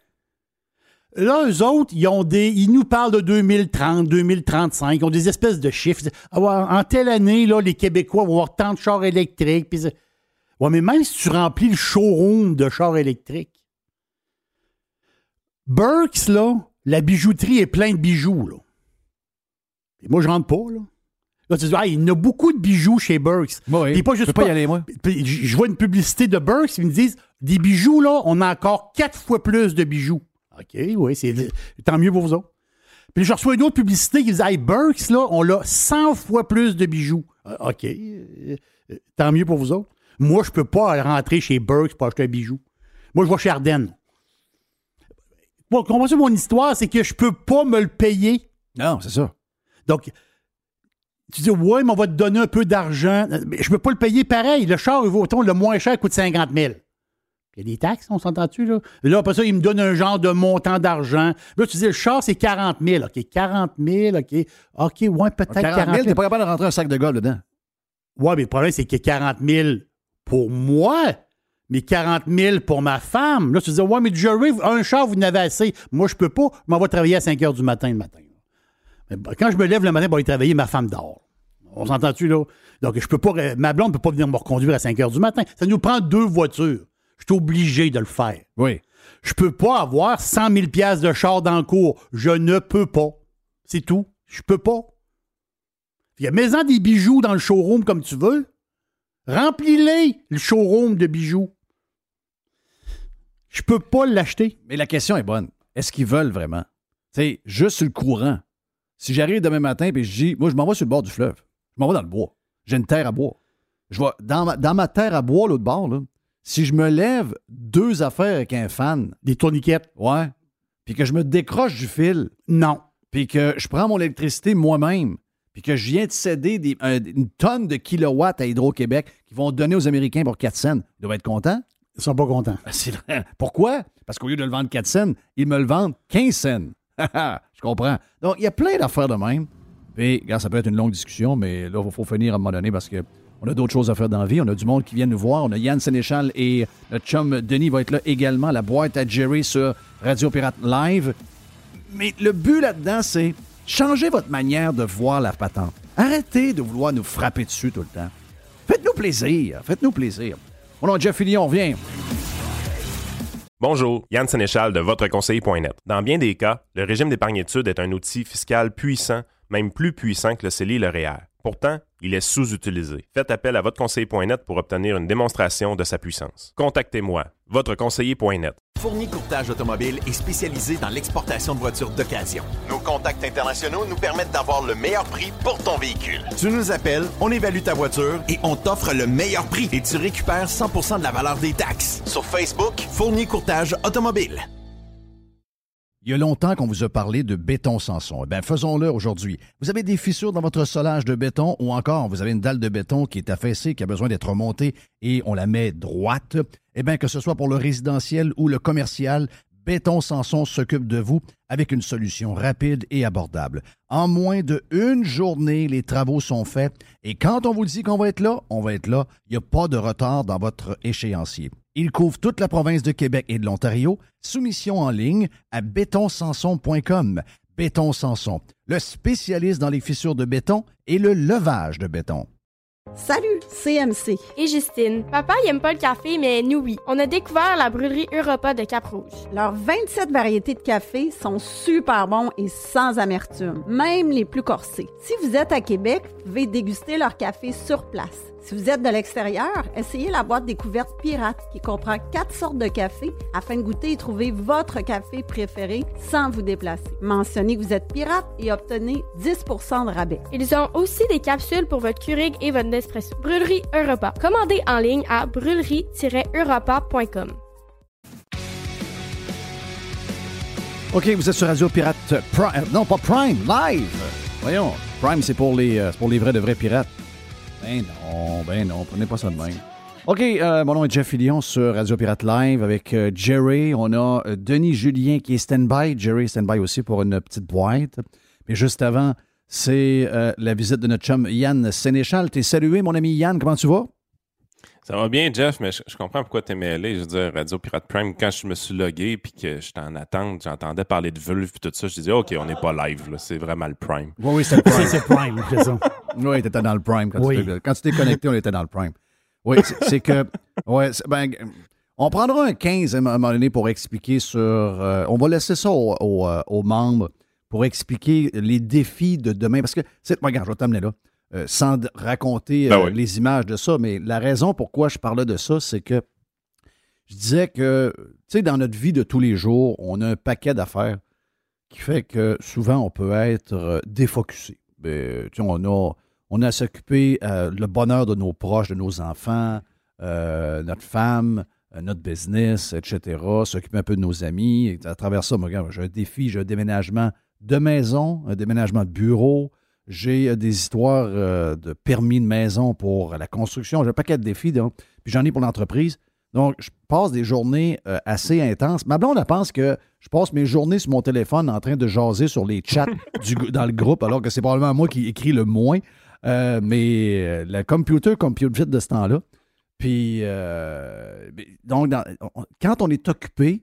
Là, eux autres, ils ont des. Ils nous parlent de 2030, 2035, ils ont des espèces de chiffres. Ah en telle année, là, les Québécois vont avoir tant de chars électriques. ouais, mais même si tu remplis le showroom de chars électriques, Burks, là, la bijouterie est pleine de bijoux, là. Et moi, je rentre pas, là. Là, tu dis, ah, il y en a beaucoup de bijoux chez Burks. Oui, Puis pas je juste peux pas y aller, moi. je je vois une publicité de Burks, ils me disent des bijoux, là, on a encore quatre fois plus de bijoux. OK, oui, c'est tant mieux pour vous autres. Puis je reçois une autre publicité qui dit Hey, Burks, là, on a 100 fois plus de bijoux. Ah, OK, euh, euh, tant mieux pour vous autres. Moi, je peux pas rentrer chez Burks pour acheter un bijou. Moi, je vais chez Ardennes. Bon, comprenez mon histoire, c'est que je peux pas me le payer. Non, c'est ça. Donc, tu dis, ouais, mais on va te donner un peu d'argent. Mais je ne peux pas le payer pareil. Le char, il vaut, autant, le moins cher coûte 50 000. Il y a des taxes, on s'entend-tu, là? Là, après ça, il me donne un genre de montant d'argent. Là, tu dis, le char, c'est 40 000. OK, 40 000, OK. OK, ouais, peut-être 40 40 000. t'es pas capable de rentrer un sac de golf dedans. Ouais, mais le problème, c'est qu'il y a 40 000 pour moi, mais 40 000 pour ma femme. Là, tu dis, ouais, mais Jerry, un char, vous n'avez assez. Moi, je peux pas. Je m'en vais travailler à 5 heures du matin le matin. Mais quand je me lève le matin pour aller travailler, ma femme dort. On s'entend-tu, là? Donc, je peux pas. Ma blonde ne peut pas venir me reconduire à 5 heures du matin. Ça nous prend deux voitures. Je suis obligé de le faire. Oui. Je peux pas avoir 100 000 piastres de char dans le cours. Je ne peux pas. C'est tout. Je peux pas. Il y a mets-en des bijoux dans le showroom comme tu veux. Remplis-les, le showroom de bijoux. Je peux pas l'acheter. Mais la question est bonne. Est-ce qu'ils veulent vraiment? Tu sais, juste sur le courant. Si j'arrive demain matin et je dis, moi, je m'en vais sur le bord du fleuve. Je m'en vais dans le bois. J'ai une terre à bois. Je vois, dans, ma, dans ma terre à bois, l'autre bord, là, si je me lève deux affaires avec un fan, Des tourniquettes. ouais, puis que je me décroche du fil, Non. puis que je prends mon électricité moi-même, puis que je viens de céder des- une tonne de kilowatts à Hydro-Québec qui vont donner aux Américains pour 4 cents, ils doivent être contents. Ils sont pas contents. Ben. Pourquoi? Parce qu'au lieu de le vendre 4 cents, ils me le vendent 15 cents. je comprends. Donc, il y a plein d'affaires de même. Puis, regarde, ça peut être une longue discussion, mais là, il faut finir à un moment donné parce que on a d'autres choses à faire dans la vie. On a du monde qui vient nous voir. On a Yann Sénéchal et notre chum Denis va être là également. La boîte à Jerry sur Radio Pirate Live. Mais le but là-dedans, c'est changer votre manière de voir la patente. Arrêtez de vouloir nous frapper dessus tout le temps. Faites-nous plaisir. Faites-nous plaisir. Nom est Jeff Fillion, on revient. Bonjour, Yann Sénéchal de votreconseiller.net. Dans bien des cas, le régime d'épargne-études est un outil fiscal puissant, même plus puissant que le CELI et le REER. Pourtant, il est sous-utilisé. Faites appel à votreconseiller.net pour obtenir une démonstration de sa puissance. Contactez-moi, votreconseiller.net. Fournier Courtage Automobile est spécialisé dans l'exportation de voitures d'occasion. Nos contacts internationaux nous permettent d'avoir le meilleur prix pour ton véhicule. Tu nous appelles, on évalue ta voiture et on t'offre le meilleur prix et tu récupères 100% de la valeur des taxes. Sur Facebook, Fournier Courtage Automobile. Il y a longtemps qu'on vous a parlé de béton Sanson. Eh bien, faisons-le aujourd'hui. Vous avez des fissures dans votre solage de béton ou encore vous avez une dalle de béton qui est affaissée, qui a besoin d'être remontée et on la met droite. Eh bien, que ce soit pour le résidentiel ou le commercial, Béton Sanson s'occupe de vous avec une solution rapide et abordable. En moins de une journée, les travaux sont faits et quand on vous dit qu'on va être là, on va être là. Il n'y a pas de retard dans votre échéancier. Il couvre toute la province de Québec et de l'Ontario. Soumission en ligne à bétonsanson.com. Béton Sanson, le spécialiste dans les fissures de béton et le levage de béton. Salut, CMC. Et Justine. Papa, il aime pas le café, mais nous, oui. On a découvert la brûlerie Europa de Cap-Rouge. Leurs 27 variétés de café sont super bons et sans amertume, même les plus corsés. Si vous êtes à Québec, vous pouvez déguster leur café sur place. Si vous êtes de l'extérieur, essayez la boîte découverte pirate qui comprend quatre sortes de café afin de goûter et trouver votre café préféré sans vous déplacer. Mentionnez que vous êtes pirate et obtenez 10% de rabais. Ils ont aussi des capsules pour votre Keurig et votre Nespresso. Brûlerie Europa. Commandez en ligne à brûlerie-europa.com. OK, vous êtes sur Radio Pirate Prime. Non, pas Prime, live. Voyons, Prime, c'est pour les, euh, c'est pour les vrais de vrais pirates. Ben non, ben non, prenez pas ça de même. OK, euh, mon nom est Jeff Fillion sur Radio Pirate Live avec euh, Jerry. On a euh, Denis Julien qui est stand-by. Jerry est stand-by aussi pour une petite boîte. Mais juste avant, c'est la visite de notre chum Yann Sénéchal. T'es salué, mon ami Yann. Comment tu vas? Ça va bien, Jeff, mais je, je comprends pourquoi t'es mêlé. Je veux dire, Radio Pirate Prime, quand je me suis logué puis que j'étais en attente, j'entendais parler de vulve et tout ça, je disais, OK, on n'est pas live, là, c'est vraiment le Prime. Oui, oui, c'est le C'est c'est Prime, ça. Oui, t'étais dans le prime. Quand Oui. tu t'es- quand tu t'es connecté, on était dans le prime. Oui, c'est- c'est que. Ouais, c'est- ben, on prendra un 15 à un moment donné pour expliquer sur. euh, on va laisser ça aux, aux, euh, aux membres pour expliquer les défis de demain. Parce que, c'est, regarde, je vais t'amener là. Euh, sans raconter Ben euh, oui. les images de ça, mais la raison pourquoi je parlais de ça, c'est que je disais que, tu sais, dans notre vie de tous les jours, on a un paquet d'affaires qui fait que souvent on peut être euh, défocusé. Ben, tu sais, on a, on a à s'occuper euh, le bonheur de nos proches, de nos enfants, euh, notre femme, euh, notre business, etc. S'occuper un peu de nos amis. Et à travers ça, moi, j'ai un défi, j'ai un déménagement de maison, un déménagement de bureau. J'ai euh, des histoires euh, de permis de maison pour la construction. J'ai un paquet de défis, donc, puis j'en ai pour l'entreprise. Donc, je passe des journées euh, assez intenses. Ma blonde, elle pense que je passe mes journées sur mon téléphone en train de jaser sur les chats du, dans le groupe, alors que c'est probablement moi qui écris le moins. Euh, mais le computer compute vite de ce temps-là. Puis, euh, donc, dans- on- quand on est occupé,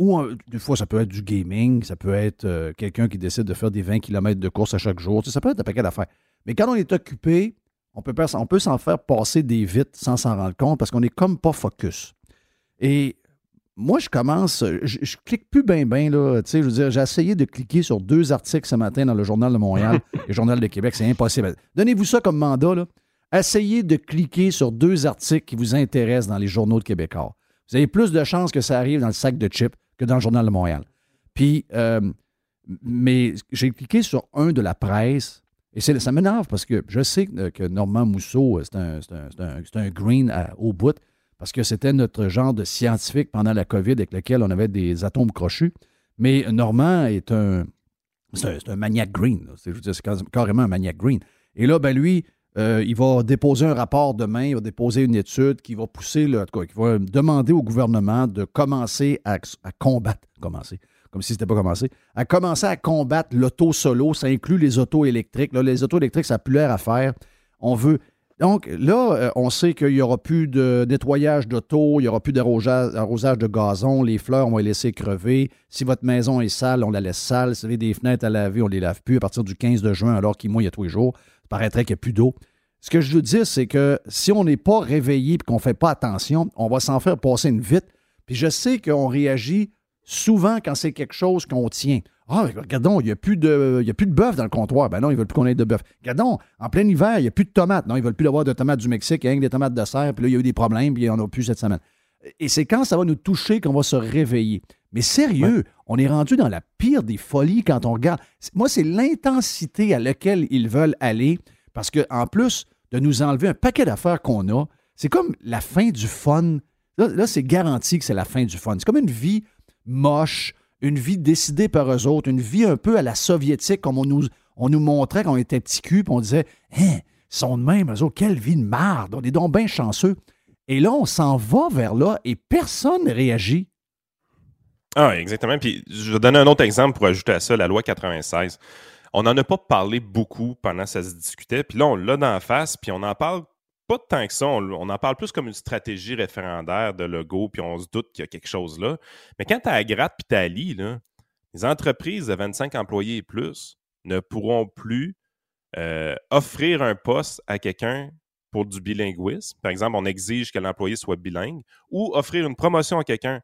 ou un- des fois, ça peut être du gaming, ça peut être euh, quelqu'un qui décide de faire des 20 km de course à chaque jour, tu sais, ça peut être un paquet d'affaires. Mais quand on est occupé, on peut, on peut s'en faire passer des vites sans s'en rendre compte parce qu'on est comme pas focus. Et moi, je commence, je, je clique plus bien, bien, là. Tu sais, je veux dire, j'ai essayé de cliquer sur deux articles ce matin dans le Journal de Montréal et le Journal de Québec. C'est impossible. Donnez-vous ça comme mandat, là. Essayez de cliquer sur deux articles qui vous intéressent dans les journaux de Québécois. Vous avez plus de chances que ça arrive dans le sac de chips que dans le Journal de Montréal. Puis, euh, mais j'ai cliqué sur un de la presse Et ça m'énerve parce que je sais que Normand Mousseau, c'est un, green au bout, parce que c'était notre genre de scientifique pendant la COVID avec lequel on avait des atomes crochus. Mais Normand est un, c'est un, maniac green. C'est carrément un maniac green. Et là, ben lui, euh, il va déposer un rapport demain, il va déposer une étude qui va pousser, là, qui va demander au gouvernement de commencer à, combattre, commencer, comme à commencer à combattre l'auto solo. Ça inclut les autos électriques. les autos électriques, ça n'a plus l'air à faire. On veut. Donc là, euh, on sait qu'il n'y aura plus de nettoyage d'auto, il n'y aura plus d'arrosage de gazon, les fleurs, on va les laisser crever. Si votre maison est sale, on la laisse sale. Si vous avez des fenêtres à laver, on ne les lave plus à partir du 15 de juin, alors qu'il mouille tous les jours paraîtrait qu'il n'y a plus d'eau. Ce que je veux dire, c'est que si on n'est pas réveillé et qu'on ne fait pas attention, on va s'en faire passer une vite. Puis je sais qu'on réagit souvent quand c'est quelque chose qu'on tient. Ah, regardons, il n'y a plus de, de bœuf dans le comptoir. Ben non, ils ne veulent plus qu'on ait de bœuf. Regardons, en plein hiver, il n'y a plus de tomates. Non, ils ne veulent plus avoir de tomates du Mexique, il y des tomates de serre, puis là, il y a eu des problèmes, puis il n'y en a plus cette semaine. Et c'est quand ça va nous toucher qu'on va se réveiller. Mais sérieux, on est rendu dans la pire des folies quand on regarde. Moi, c'est l'intensité à laquelle ils veulent aller, parce qu'en plus de nous enlever un paquet d'affaires qu'on a, c'est comme la fin du fun. Là, c'est garanti que c'est la fin du fun. C'est comme une vie moche, une vie décidée par eux autres, une vie un peu à la soviétique, comme on nous, on nous montrait quand on était petit cul, puis on disait Hein, ils sont de même, eux autres, quelle vie de marde, on est donc bien chanceux. Et là, on s'en va vers là et personne ne réagit. Ah, exactement. Puis je vais donner un autre exemple pour ajouter à ça, la loi 96. On n'en a pas parlé beaucoup pendant que ça se discutait. Puis là, on l'a dans la face, puis on en parle pas tant que ça. On, en parle plus comme une stratégie référendaire de logo, puis on se doute qu'il y a quelque chose là. Mais quand tu as à gratte puis tu les entreprises de 25 employés et plus ne pourront plus euh, offrir un poste à quelqu'un pour du bilinguisme. Par exemple, on exige que l'employé soit bilingue ou offrir une promotion à quelqu'un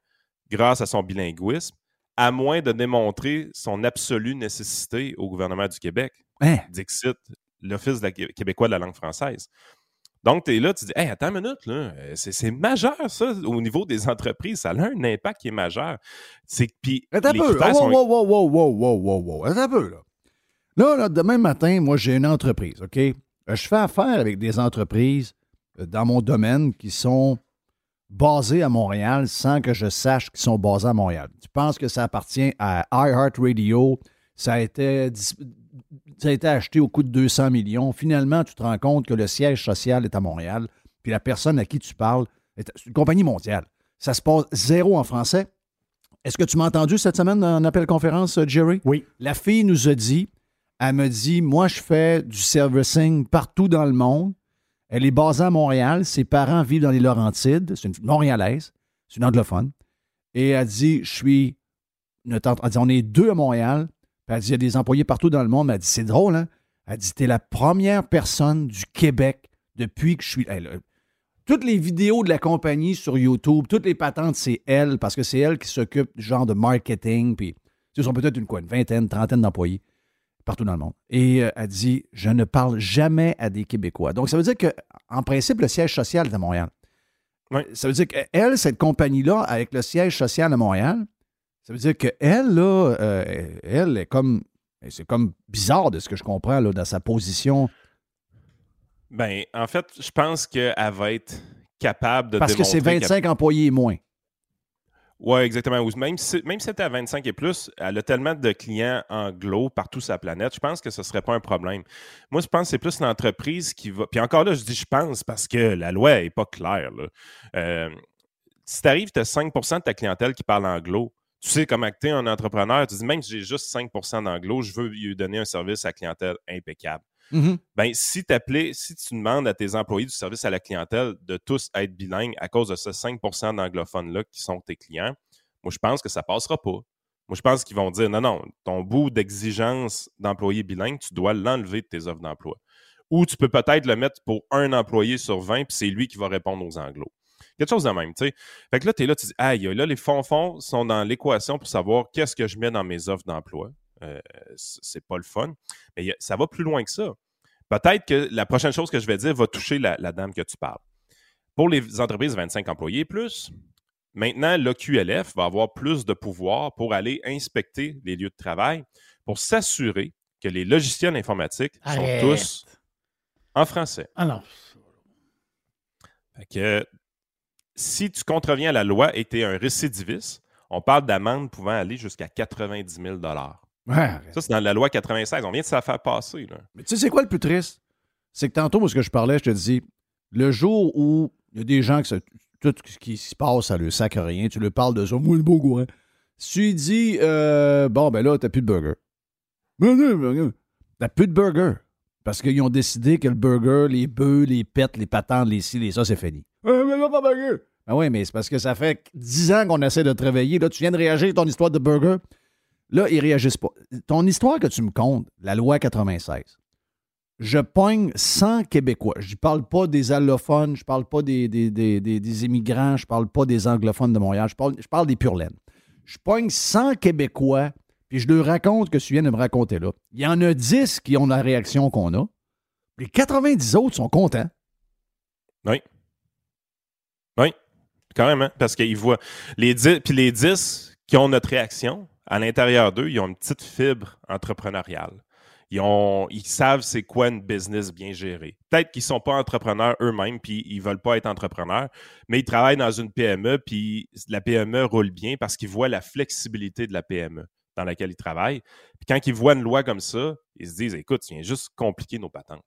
grâce à son bilinguisme, à moins de démontrer son absolue nécessité au gouvernement du Québec. Hein? Dixit, l'Office québécois de la langue française. Donc, tu es là, tu dis, hey, attends une minute, là, c'est, majeur, ça, au niveau des entreprises. Ça a un impact qui est majeur. C'est puis. Attends un peu. Wow, wow, wow, wow, wow, wow, wow, Attends un peu, là. Là, là, demain matin, moi, j'ai une entreprise, OK? Je fais affaire avec des entreprises euh, dans mon domaine qui sont basés à Montréal sans que je sache qu'ils sont basés à Montréal. Tu penses que ça appartient à iHeartRadio, ça a été ça a été acheté au coût de 200 millions. Finalement, tu te rends compte que le siège social est à Montréal, puis la personne à qui tu parles est une compagnie mondiale. Ça se passe zéro en français. Est-ce que tu m'as entendu cette semaine dans appel conférence, Jerry? Oui. La fille nous a dit, elle me dit, moi, je fais du servicing partout dans le monde. Elle est basée à Montréal. Ses parents vivent dans les Laurentides. C'est une Montréalaise. C'est une anglophone. Et elle dit Je suis. elle dit On est deux à Montréal. elle dit Il y a des employés partout dans le monde. elle dit C'est drôle, hein? Elle dit T'es la première personne du Québec depuis que je suis. toutes les vidéos de la compagnie sur YouTube, toutes les patentes, c'est elle, parce que c'est elle qui s'occupe du genre de marketing. Puis, ils sont peut-être une, quoi, une vingtaine, trentaine d'employés partout dans le monde. Et euh, elle dit Je ne parle jamais à des Québécois. Donc, ça veut dire qu'en principe, le siège social est à Montréal. Ça veut dire qu'elle, cette compagnie-là, avec le siège social à Montréal, ça veut dire qu'elle, là, euh, elle est comme. C'est comme bizarre de ce que je comprends là, dans sa position. Ben, en fait, je pense qu'elle va être capable de Parce que c'est 25 employés et moins. Oui, exactement. Même si, même si à 25 et plus, elle a tellement de clients anglo partout sur la planète, je pense que ce ne serait pas un problème. Moi, je pense que c'est plus l'entreprise qui va. Puis encore là, je dis je pense parce que la loi n'est pas claire. Euh, si tu arrives, tu as 5% de ta clientèle qui parle anglo, tu sais comment tu es un entrepreneur, tu dis même si j'ai juste 5% d'anglo, je veux lui donner un service à clientèle impeccable. Mm-hmm. Ben, si, si tu demandes à tes employés du service à la clientèle de tous être bilingues à cause de ce 5% d'anglophones-là qui sont tes clients, moi, je pense que ça passera pas. Moi, je pense qu'ils vont dire non, non, ton bout d'exigence d'employés bilingues, tu dois l'enlever de tes offres d'emploi. Ou tu peux peut-être le mettre pour un employé sur 20, puis c'est lui qui va répondre aux anglos. Quelque chose de même, tu sais. Fait que là, tu es là, tu dis, aïe, là, les fonds-fonds sont dans l'équation pour savoir qu'est-ce que je mets dans mes offres d'emploi. Euh, c'est pas le fun. Mais ça va plus loin que ça. Peut-être que la prochaine chose que je vais dire va toucher la, dame que tu parles. Pour les entreprises de 25 employés plus, maintenant, l'OQLF va avoir plus de pouvoir pour aller inspecter les lieux de travail pour s'assurer que les logiciels informatiques Arrête. sont tous en français. Ah non. Fait que si tu contreviens à la loi et tu es un récidiviste, on parle d'amende pouvant aller jusqu'à 90 000 Ouais. Ça, c'est dans la loi 96. On vient de se la faire passer. Là. Mais tu sais, c'est quoi le plus triste? C'est que tantôt, moi, ce que je parlais, je te dis, le jour où il y a des gens que ça- tout ce qui se passe, ça le sacre rien, tu leur parles de ça, moi, le beau goût, hein. Si tu lui dis, euh, bon, ben là, t'as plus de burger. Ben non, ben. T'as plus de burger. Parce qu'ils ont décidé que le burger, les bœufs, les pets, les patentes, les ci, les ça, c'est fini. Euh, mais là, pas de burger. Ben oui, mais c'est parce que ça fait 10 ans qu'on essaie de te réveiller. Là, tu viens de réagir à ton histoire de burger. Là, ils réagissent pas. Ton histoire que tu me comptes, la loi 96, je pogne 100 Québécois. Je ne parle pas des allophones, je parle pas des, des, des, des- immigrants, je parle pas des anglophones de Montréal, je parle, je parle des pur laine. Je pogne 100 Québécois, puis je leur raconte que tu viens de me raconter là. Il y en a 10 qui ont la réaction qu'on a. Les 90 autres sont contents. Oui. Oui, carrément. Parce qu'ils voient les 10, puis les 10 qui ont notre réaction, à l'intérieur d'eux, ils ont une petite fibre entrepreneuriale. Ils, savent c'est quoi une business bien gérée. Peut-être qu'ils ne sont pas entrepreneurs eux-mêmes, puis ils ne veulent pas être entrepreneurs, mais ils travaillent dans une PME, puis la PME roule bien parce qu'ils voient la flexibilité de la PME dans laquelle ils travaillent. Puis quand ils voient une loi comme ça, ils se disent Écoute, tu viens juste compliquer nos patentes.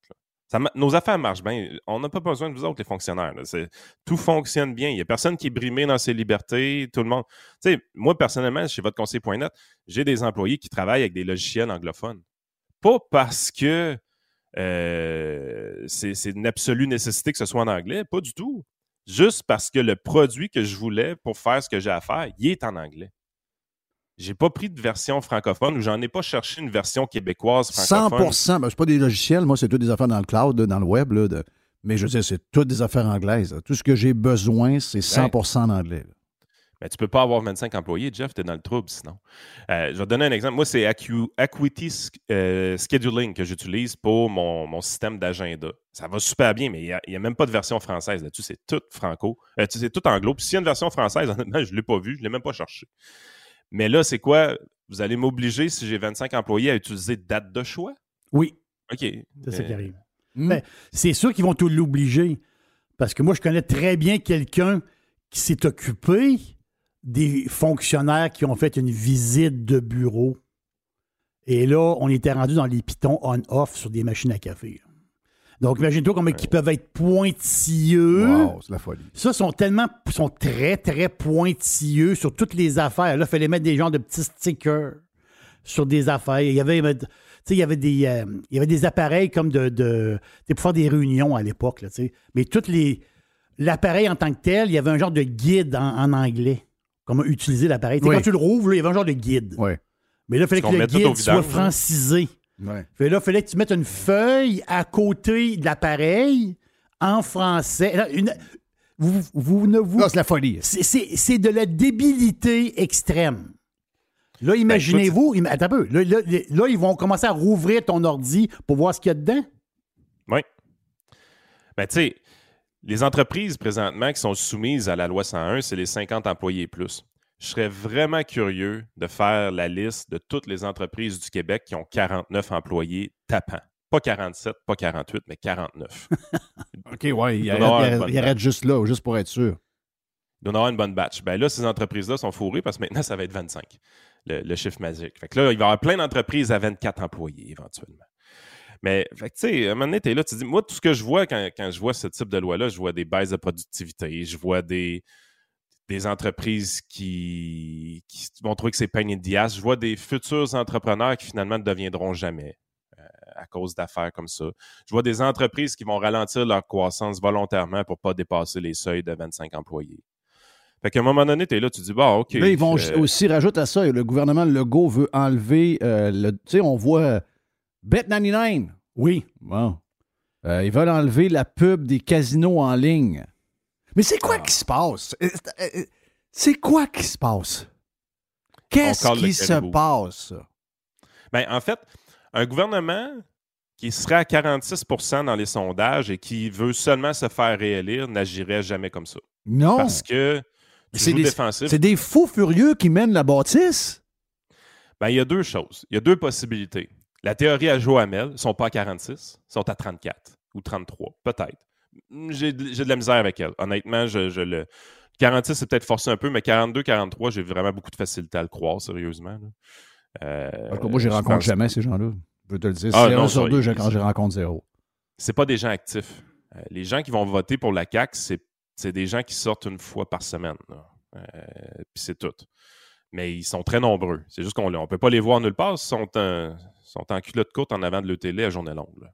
Nos affaires marchent bien. On n'a pas besoin de vous autres, les fonctionnaires. Tout fonctionne bien. Il n'y a personne qui est brimé dans ses libertés. Tout le monde. Tu sais, moi, personnellement, chez votre conseil.net, j'ai des employés qui travaillent avec des logiciels anglophones. Pas parce que euh, c'est une absolue nécessité que ce soit en anglais, pas du tout. Juste parce que le produit que je voulais pour faire ce que j'ai à faire, il est en anglais. J'ai pas pris de version francophone ou j'en ai pas cherché une version québécoise 100% francophone. ben, c'est pas des logiciels, moi, c'est toutes des affaires dans le cloud, dans le web. là, de- Mais je veux dire, c'est toutes des affaires anglaises. là. Tout ce que j'ai besoin, c'est 100% en anglais. là. Mais tu peux pas avoir 25 employés, Jeff, tu es dans le trouble sinon. Euh, je vais te donner un exemple. Moi, c'est Acu- Acuity euh, Scheduling que j'utilise pour mon, mon système d'agenda. Ça va super bien, mais il n'y a, même pas de version française là-dessus. C'est tout franco. Euh, c'est tout anglo. Puis s'il y a une version française, honnêtement, je ne l'ai pas vue, je ne l'ai même pas cherché. Mais là, c'est quoi? Vous allez m'obliger, si j'ai 25 employés, à utiliser date de choix? Oui, OK. c'est ça qui Mais- arrive. Hmm. Ben, c'est sûr qu'ils vont tout l'obliger. Parce que moi, je connais très bien quelqu'un qui s'est occupé des fonctionnaires qui ont fait une visite de bureau. Et là, on était rendu dans les pitons on-off sur des machines à café. Donc, imagine-toi comment ils peuvent être pointilleux. Wow, c'est la folie. Ça, sont tellement, sont très, très pointilleux sur toutes les affaires. Là, il fallait mettre des genres de petits stickers sur des affaires. Il y avait, tu sais, il y avait des, euh, il y avait des appareils comme de, de tu sais, pour faire des réunions à l'époque, là, tu sais. Mais toutes les, l'appareil en tant que tel, il y avait un genre de guide en, en anglais. Comment utiliser l'appareil. Oui. Quand tu le rouvres, là, il y avait un genre de guide. Ouais. Mais là, il fallait Qu'on que le guide soit francisé. Ouais. Fait là, il fallait que tu mettes une feuille à côté de l'appareil en français. Là, une- vous, vous ne vous. Là, c'est la folie. C'est- de la débilité extrême. Là, imaginez-vous. im- attends un peu. Là, là, là, ils vont commencer à rouvrir ton ordi pour voir ce qu'il y a dedans. Oui. Ben, tu sais, les entreprises présentement qui sont soumises à la loi 101, c'est les 50 employés et plus. Je serais vraiment curieux de faire la liste de toutes les entreprises du Québec qui ont 49 employés tapants. Pas 47, pas 48, mais 49. OK, ouais, il arrête, il arrête- il arrête juste là, juste pour être sûr. Il doit y en avoir une bonne batch. Ben là, ces entreprises-là sont fourrées parce que maintenant, ça va être 25, le, le chiffre magique. Fait que là, il va y avoir plein d'entreprises à 24 employés éventuellement. Mais, tu sais, à un moment donné, t'es là, tu dis, moi, tout ce que je vois quand, quand je vois ce type de loi-là, je vois des baisses de productivité, je vois des, des entreprises qui, qui vont trouver que c'est pain in the ass, je vois des futurs entrepreneurs qui finalement ne deviendront jamais euh, à cause d'affaires comme ça. Je vois des entreprises qui vont ralentir leur croissance volontairement pour ne pas dépasser les seuils de 25 employés. Fait qu'à un moment donné, tu es là, tu dis, bon, OK. Là, ils vont euh, aussi rajouter à ça, le gouvernement Legault veut enlever euh, le. Tu sais, on voit euh, Bet99. Oui. Bon. Euh, ils veulent enlever la pub des casinos en ligne. Mais c'est quoi qui se passe? Euh, euh, C'est quoi qui se passe? Qu'est-ce qui se passe? Ben, en fait, un gouvernement qui serait à 46% dans les sondages et qui veut seulement se faire réélire n'agirait jamais comme ça. Non. Parce que C'est des, défensif. c'est des fous furieux qui mènent la bâtisse. Ben, il y a deux choses. Il y a deux possibilités. La théorie à Joamel, ils ne sont pas à 46, ils sont à 34 ou 33, peut-être. J'ai de la misère avec elle. Honnêtement, je, le. 46, c'est peut-être forcé un peu, mais 42, 43, j'ai vraiment beaucoup de facilité à le croire, sérieusement. Euh, moi, je rencontre jamais ces gens-là. Je veux te le dire. Ah, non, sur deux, quand je rencontre zéro. C'est pas des gens actifs. Euh, les gens qui vont voter pour la CAQ, c'est des gens qui sortent une fois par semaine. Euh, puis c'est tout. Mais ils sont très nombreux. C'est juste qu'on ne peut pas les voir nulle part. Ils sont, en, sont en culotte courte en avant de l'ETL à journée longue.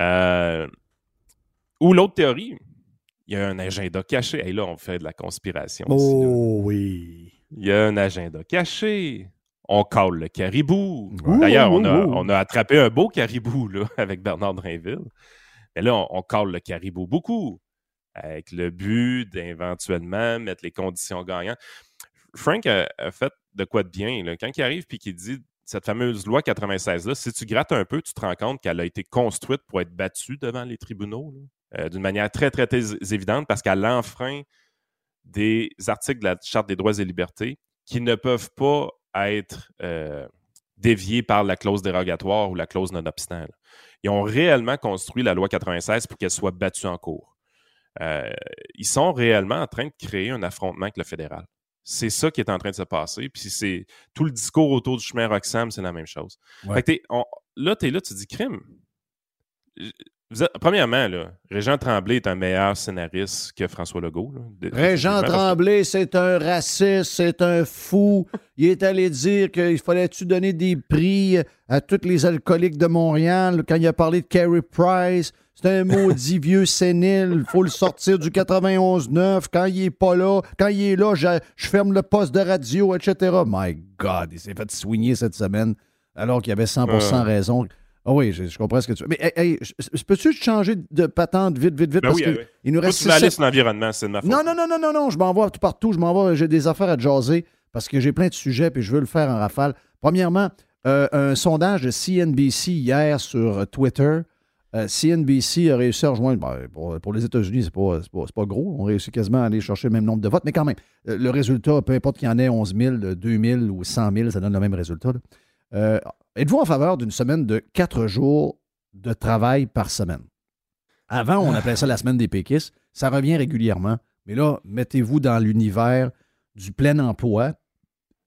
Euh, ou l'autre théorie, il y a un agenda caché. Et là, on fait de la conspiration. Oh oui. Il y a un agenda caché. On colle le caribou. D'ailleurs, on a, on a, attrapé un beau caribou là, avec Bernard Drainville. Mais là, on, on le caribou beaucoup avec le but d'éventuellement mettre les conditions gagnantes. Frank a, fait de quoi de bien. Là. Quand il arrive et qu'il dit cette fameuse loi 96-là, si tu grattes un peu, tu te rends compte qu'elle a été construite pour être battue devant les tribunaux euh, d'une manière très, très, évidente parce qu'elle enfreint des articles de la Charte des droits et libertés qui ne peuvent pas être euh, déviés par la clause dérogatoire ou la clause non-obstant. Ils ont réellement construit la loi 96 pour qu'elle soit battue en cours. Euh, ils sont réellement en train de créer un affrontement avec le fédéral. C'est ça qui est en train de se passer. Puis c'est tout le discours autour du chemin Roxham, c'est la même chose. là, tu es là, tu dis crime. Premièrement, là, Régent Tremblay est un meilleur scénariste que François Legault. Régent Tremblay, c'est un raciste, c'est un fou. Il est allé dire qu'il fallait-tu donner des prix à tous les alcooliques de Montréal quand il a parlé de Carey Price? C'est un maudit vieux sénile. Il faut le sortir du 91-9. Quand il est pas là, quand il est là, je, ferme le poste de radio, etc. My God, il s'est fait soigner cette semaine alors qu'il avait 100% raison. Ah oui, je, comprends ce que tu veux. Mais hey, peux-tu changer de patente vite, vite, vite? Ben parce oui, que il nous reste. Tu aller sur l'environnement, c'est de ma faute. Non, non, non, non, non, non. Je m'en vais tout partout. Je m'en vais. J'ai des affaires à jaser parce que j'ai plein de sujets et je veux le faire en rafale. Premièrement, euh, un sondage de CNBC hier sur Twitter CNBC euh, a réussi à rejoindre, ben, pour, les États-Unis, c'est pas, pas, gros, on réussit quasiment à aller chercher le même nombre de votes, mais quand même, euh, le résultat, peu importe qu'il y en ait 11 000, 2 000 ou 100 000, ça donne le même résultat. Euh, êtes-vous en faveur d'une semaine de quatre jours de travail par semaine? Avant, on appelait ça la semaine des péquistes. Ça revient régulièrement. Mais là, mettez-vous dans l'univers du plein emploi,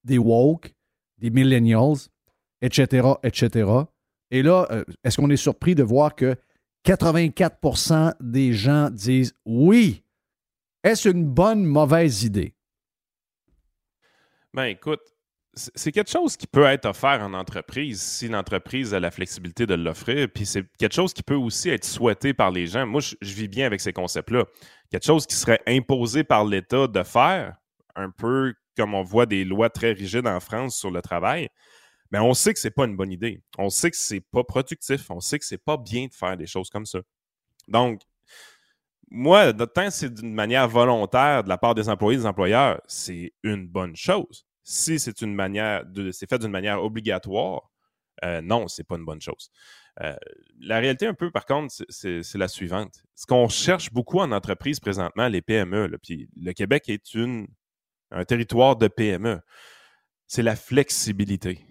des woke, des millennials, etc., etc. Et là, euh, est-ce qu'on est surpris de voir que 84% des gens disent oui? Est-ce une bonne, mauvaise idée? Ben écoute, c'est quelque chose qui peut être offert en entreprise si l'entreprise a la flexibilité de l'offrir. Puis c'est quelque chose qui peut aussi être souhaité par les gens. Moi, je, vis bien avec ces concepts-là. Quelque chose qui serait imposé par l'État de faire, un peu comme on voit des lois très rigides en France sur le travail mais on sait que c'est pas une bonne idée. On sait que c'est pas productif. On sait que c'est pas bien de faire des choses comme ça. Donc, moi, temps c'est d'une manière volontaire de la part des employés et des employeurs, c'est une bonne chose. Si c'est une manière c'est fait d'une manière obligatoire, euh, non, c'est pas une bonne chose. Euh, la réalité, un peu, par contre, c'est la suivante. Ce qu'on cherche beaucoup en entreprise présentement, les PME, puis le Québec est un territoire de PME, c'est la flexibilité.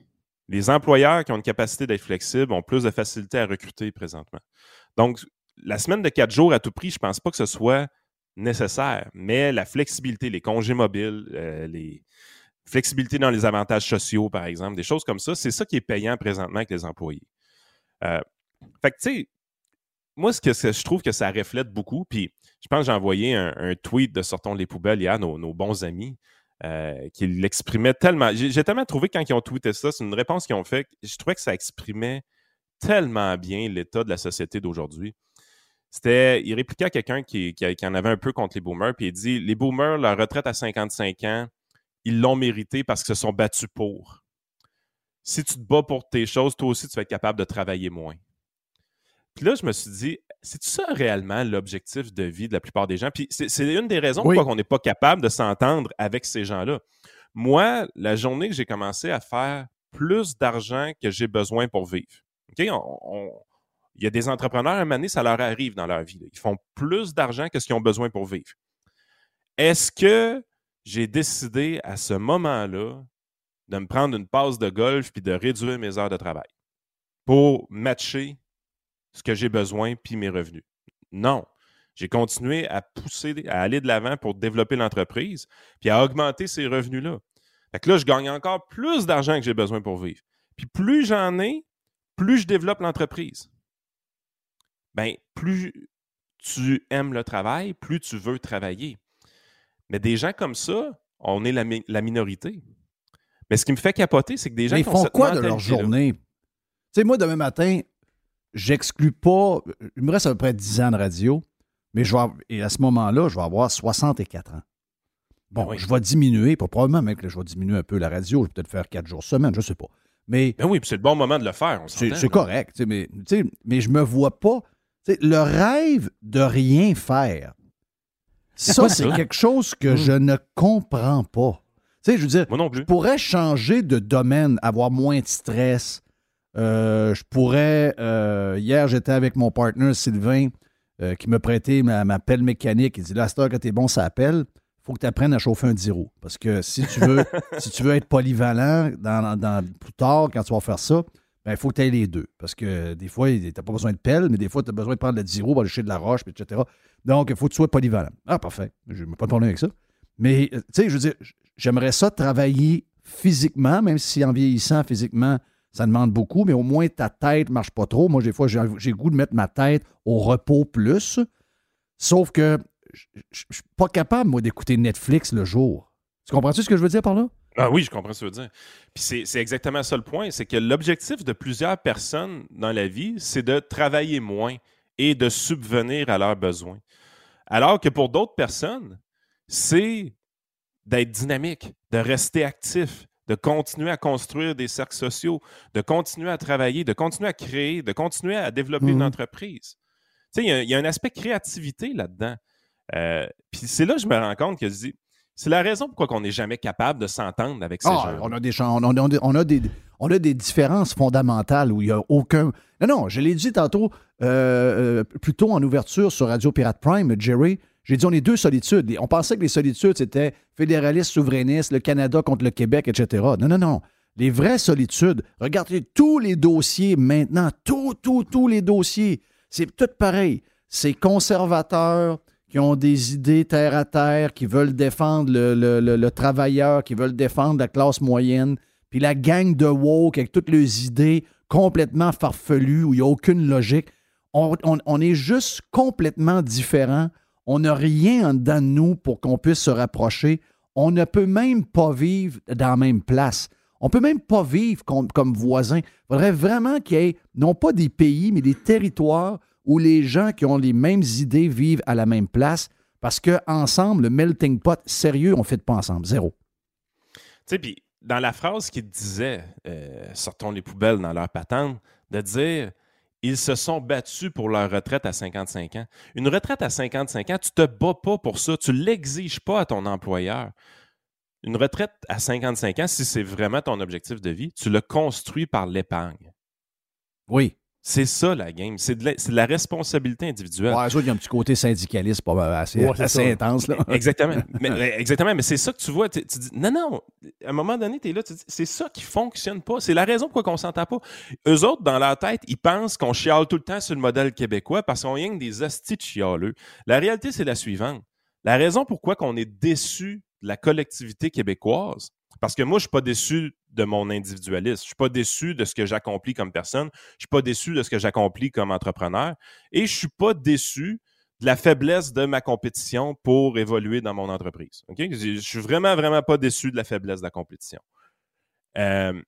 Les employeurs qui ont une capacité d'être flexibles ont plus de facilité à recruter présentement. Donc, la semaine de quatre jours à tout prix, je ne pense pas que ce soit nécessaire, mais la flexibilité, les congés mobiles, euh, les flexibilités dans les avantages sociaux, par exemple, des choses comme ça, c'est ça qui est payant présentement avec les employés. Euh, fait que, tu sais, moi, ce que, je trouve que ça reflète beaucoup, puis je pense que j'ai envoyé un, tweet de Sortons les poubelles hier à nos bons amis. Euh, qu'il l'exprimait tellement. J'ai tellement trouvé quand ils ont tweeté ça, c'est une réponse qu'ils ont fait, je trouvais que ça exprimait tellement bien l'état de la société d'aujourd'hui. C'était, il répliquait à quelqu'un qui, en avait un peu contre les boomers, puis il dit Les boomers, leur retraite à 55 ans, ils l'ont mérité parce qu'ils se sont battus pour. Si tu te bats pour tes choses, toi aussi, tu vas être capable de travailler moins. Puis là, je me suis dit, c'est ça réellement l'objectif de vie de la plupart des gens? Puis c'est une des raisons pourquoi on n'est pas capable de s'entendre avec ces gens-là. Moi, la journée que j'ai commencé à faire plus d'argent que j'ai besoin pour vivre, OK? il y a des entrepreneurs, à un moment donné, ça leur arrive dans leur vie. Ils font plus d'argent que ce qu'ils ont besoin pour vivre. Est-ce que j'ai décidé à ce moment-là de me prendre une passe de golf puis de réduire mes heures de travail? pour matcher ce que j'ai besoin puis mes revenus. Non. J'ai continué à pousser, à aller de l'avant pour développer l'entreprise puis à augmenter ces revenus-là. Fait que là, je gagne encore plus d'argent que j'ai besoin pour vivre. Puis plus j'en ai, plus je développe l'entreprise. Ben, plus tu aimes le travail, plus tu veux travailler. Mais des gens comme ça, on est la, minorité. Mais ce qui me fait capoter, c'est que des gens ils font quoi de leur journée? Tu sais, moi, demain matin, j'exclus pas. Il me reste à peu près 10 ans de radio, mais je vais, et à ce moment-là, je vais avoir 64 ans. Bon, ben je vais diminuer, pas probablement même que je vais diminuer un peu la radio, je vais peut-être faire 4 jours semaine, je ne sais pas. Mais, ben oui, c'est le bon moment de le faire. C'est correct, mais, mais je me vois pas. Le rêve de rien faire, ça, c'est quelque chose que hmm. je ne comprends pas. Tu sais, je veux dire, je pourrais changer de domaine, avoir moins de stress. Euh, je pourrais. Euh, hier, j'étais avec mon partenaire Sylvain euh, qui me prêtait ma, pelle mécanique. Il dit Là, à que tu es bon, ça appelle. faut que tu apprennes à chauffer un diro. Parce que si tu veux, si tu veux être polyvalent dans, plus tard, quand tu vas faire ça, il ben, faut que tu aies les deux. Parce que des fois, tu n'as pas besoin de pelle, mais des fois, tu as besoin de prendre le diro pour aller chercher de la roche, etc. Donc, il faut que tu sois polyvalent. Ah, parfait. Je n'ai pas de problème avec ça. Mais, euh, tu sais, je veux dire, j'aimerais ça travailler physiquement, même si en vieillissant physiquement, ça demande beaucoup, mais au moins ta tête ne marche pas trop. Moi, des fois, j'ai le goût de mettre ma tête au repos plus. Sauf que je ne suis pas capable, moi, d'écouter Netflix le jour. Tu comprends-tu ce que je veux dire par là? Ah oui, je comprends ce que tu veux dire. Puis c'est exactement ça le point, c'est que l'objectif de plusieurs personnes dans la vie, c'est de travailler moins et de subvenir à leurs besoins. Alors que pour d'autres personnes, c'est d'être dynamique, de rester actif, de continuer à construire des cercles sociaux, de continuer à travailler, de continuer à créer, de continuer à développer une mmh entreprise. Tu sais, il y, a un aspect créativité là-dedans. Euh, puis c'est là que je me rends compte que je dis, c'est la raison pourquoi on n'est jamais capable de s'entendre avec ces ah, gens. On a des on a, on a des on a des différences fondamentales où il n'y a aucun. Non, non, je l'ai dit tantôt, euh, euh, plutôt en ouverture sur Radio Pirate Prime, Jerry. J'ai dit on est deux solitudes. On pensait que les solitudes, c'était fédéralistes, souverainistes, le Canada contre le Québec, etc. Non, non, non. Les vraies solitudes, regardez tous les dossiers maintenant, tous, tous, tous les dossiers. C'est tout pareil. C'est conservateur, qui ont des idées terre à terre, qui veulent défendre le, travailleur, qui veulent défendre la classe moyenne, puis la gang de woke avec toutes leurs idées complètement farfelues où il n'y a aucune logique. On, est juste complètement différents. On n'a rien en dedans de nous pour qu'on puisse se rapprocher. On ne peut même pas vivre dans la même place. On ne peut même pas vivre comme, comme voisins. Il faudrait vraiment qu'il y ait non pas des pays, mais des territoires où les gens qui ont les mêmes idées vivent à la même place parce qu'ensemble, le melting pot, sérieux, on ne fait pas ensemble. Zéro. Tu sais, puis dans la phrase qui disait euh, Sortons les poubelles dans leur patente, de dire ils se sont battus pour leur retraite à 55 ans. Une retraite à 55 ans, tu ne te bats pas pour ça, tu ne l'exiges pas à ton employeur. Une retraite à 55 ans, si c'est vraiment ton objectif de vie, tu le construis par l'épargne. Oui. C'est ça la game. C'est de, la responsabilité individuelle. Ouais, il y a un petit côté syndicaliste pas assez, intense. Là. Exactement. mais, exactement. Mais c'est ça que tu vois. Tu, dis, non, non, à un moment donné, tu es là, tu dis, c'est ça qui fonctionne pas. C'est la raison pourquoi on s'entend pas. Eux autres, dans leur tête, ils pensent qu'on chiale tout le temps sur le modèle québécois parce qu'on a des hosties de chialeux. La réalité, c'est la suivante. La raison pourquoi on est déçu de la collectivité québécoise, parce que moi, je ne suis pas déçu de mon individualisme. Je ne suis pas déçu de ce que j'accomplis comme personne. Je ne suis pas déçu de ce que j'accomplis comme entrepreneur. Et je ne suis pas déçu de la faiblesse de ma compétition pour évoluer dans mon entreprise. Je ne suis vraiment, vraiment pas déçu de la faiblesse de la compétition. Euh,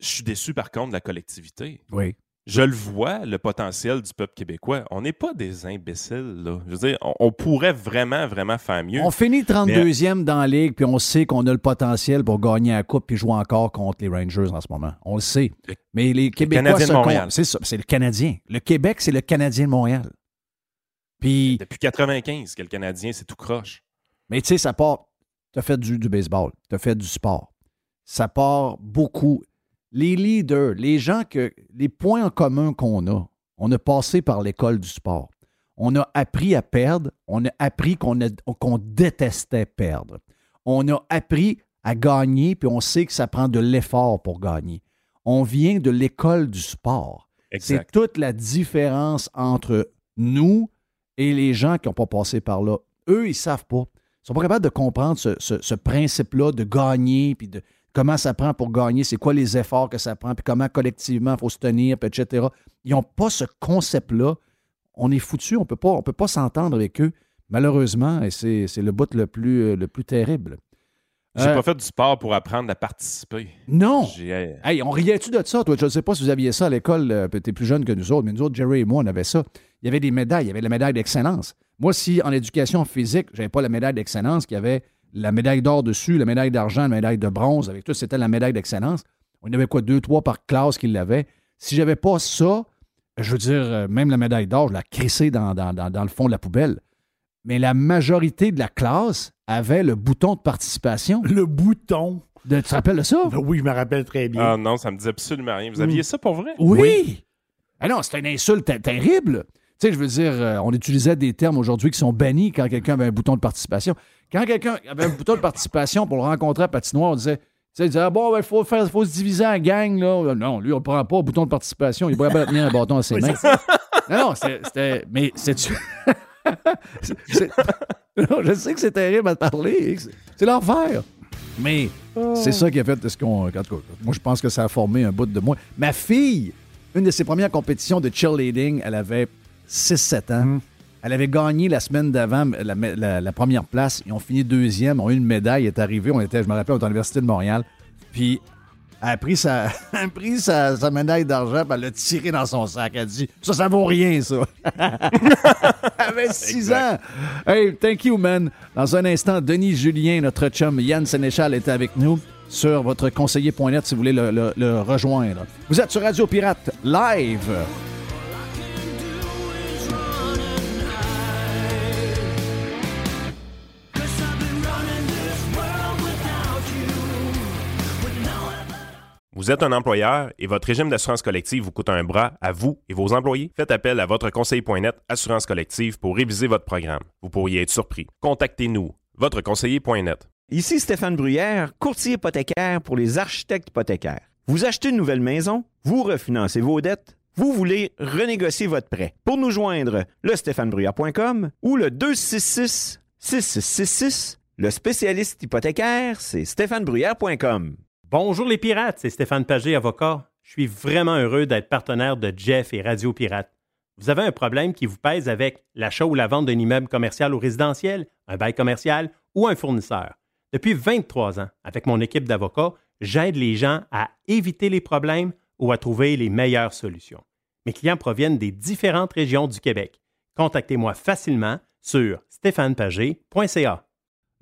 je suis déçu, par contre, de la collectivité. Oui je le vois, le potentiel du peuple québécois. On n'est pas des imbéciles, là. Je veux dire, on, pourrait vraiment, vraiment faire mieux. On finit 32e dans la ligue, puis on sait qu'on a le potentiel pour gagner la coupe puis jouer encore contre les Rangers en ce moment. On le sait. Mais les Québécois, c'est ça, c'est le Canadien. Le Québec, c'est le Canadien de Montréal. Puis... Depuis 95 que le Canadien, c'est tout croche. Mais tu sais, ça part... Tu as fait du, du baseball, tu as fait du sport. Ça part beaucoup les leaders, les gens que, les points en commun qu'on a, on a passé par l'école du sport. On a appris à perdre, on a appris qu'on détestait perdre. On a appris à gagner, puis on sait que ça prend de l'effort pour gagner. on vient de l'école du sport. C'est toute la différence entre nous et les gens qui n'ont pas passé par là. Eux, ils savent pas. Ils sont pas capables de comprendre ce, ce- ce principe-là de gagner, puis de comment ça prend pour gagner, c'est quoi les efforts que ça prend, puis comment collectivement il faut se tenir, puis etc. Ils n'ont pas ce concept-là. On est foutu, on on peut pas s'entendre avec eux, malheureusement, et c'est c'est le bout le plus, euh, le plus terrible. J'ai Euh, pas fait du sport pour apprendre à participer. Non! Euh, Hey, on riait-tu de ça, toi? Je ne sais pas si vous aviez ça à l'école, euh, t'es plus jeune que nous autres, mais nous autres, Jerry et moi, on avait ça. Il y avait des médailles, il y avait la médaille d'excellence. Moi, si en éducation physique, j'avais pas la médaille d'excellence, qu'il y avait la médaille d'or dessus, la médaille d'argent, la médaille de bronze, avec tout, c'était la médaille d'excellence. On avait quoi, deux, trois par classe qui l'avaient. Si j'avais pas ça, je veux dire, euh, même la médaille d'or, je la crissais dans, dans, dans, dans le fond de la poubelle. Mais la majorité de la classe avait le bouton de participation. Le bouton. De, tu te rappelles de ça? Ben oui, je me rappelle très bien. Ah non, ça me dit absolument rien. Vous aviez ça pour vrai? Oui! Ah non, c'était une insulte ter- terrible. Tu sais, je veux dire, euh, on utilisait des termes aujourd'hui qui sont bannis quand quelqu'un avait un bouton de participation. Quand quelqu'un avait un bouton de participation pour le rencontrer à patinoire, on disait, tu sais, il disait, ah bon, il faut, faire, faut se diviser en gang, là. Non, lui, on ne prend pas, bouton de participation. Il pourrait pas tenir un bâton à ses mains. Non, non, c'était-. Mais c'est-tu. Je sais que c'est terrible à te parler. C'est- l'enfer. Mais c'est ça qui a fait ce qu'on. Moi, je pense que ça a formé un bout de moi. Ma fille, une de ses premières compétitions de cheerleading, elle avait 6-7 ans. Elle avait gagné la semaine d'avant la, la- la première place. Ils ont fini deuxième, ont eu une médaille, elle est arrivée. On était, je me rappelle, on était à l'Université de Montréal. Puis elle a pris sa, a pris sa, sa médaille d'argent, elle l'a tirée dans son sac. Elle a dit Ça, ça vaut rien, ça. elle avait 6 ans. Hey, thank you, man. Dans un instant, Denis Julien, notre chum Yann Sénéchal, était avec nous sur votre conseiller.net si vous voulez le, le- le rejoindre. Vous êtes sur Radio Pirate live. Vous êtes un employeur et votre régime d'assurance collective vous coûte un bras à vous et vos employés? Faites appel à votre conseiller.net Assurance collective pour réviser votre programme. Vous pourriez être surpris. Contactez-nous. Votreconseiller.net. Ici Stéphane Bruyère, courtier hypothécaire pour les architectes hypothécaires. Vous achetez une nouvelle maison, vous refinancez vos dettes, vous voulez renégocier votre prêt. Pour nous joindre, le stéphanebruyère.com ou le 266 6666. Le spécialiste hypothécaire, c'est stéphanebruyère.com. Bonjour les pirates, c'est Stéphane Pagé, avocat. Je suis vraiment heureux d'être partenaire de Jeff et Radio Pirate. Vous avez un problème qui vous pèse avec l'achat ou la vente d'un immeuble commercial ou résidentiel, un bail commercial ou un fournisseur. Depuis 23 ans, avec mon équipe d'avocats, j'aide les gens à éviter les problèmes ou à trouver les meilleures solutions. Mes clients proviennent des différentes régions du Québec. Contactez-moi facilement sur stéphanepagé.ca.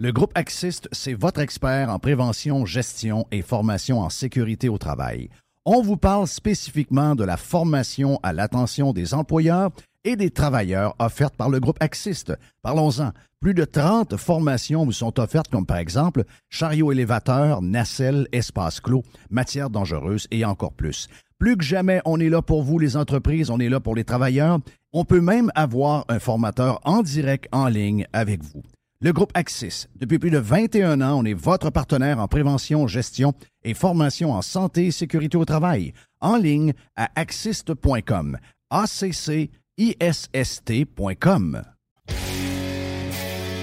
Le groupe Axist, c'est votre expert en prévention, gestion et formation en sécurité au travail. On vous parle spécifiquement de la formation à l'attention des employeurs et des travailleurs offertes par le groupe Axist. Parlons-en. Plus de 30 formations vous sont offertes, comme par exemple chariot élévateur, nacelle, espace clos, matières dangereuses et encore plus. Plus que jamais, on est là pour vous, les entreprises, on est là pour les travailleurs. On peut même avoir un formateur en direct en ligne avec vous. Le groupe Axis, depuis plus de 21 ans, on est votre partenaire en prévention, gestion et formation en santé et sécurité au travail. En ligne à axist.com. A-C-C-I-S-S-T.com.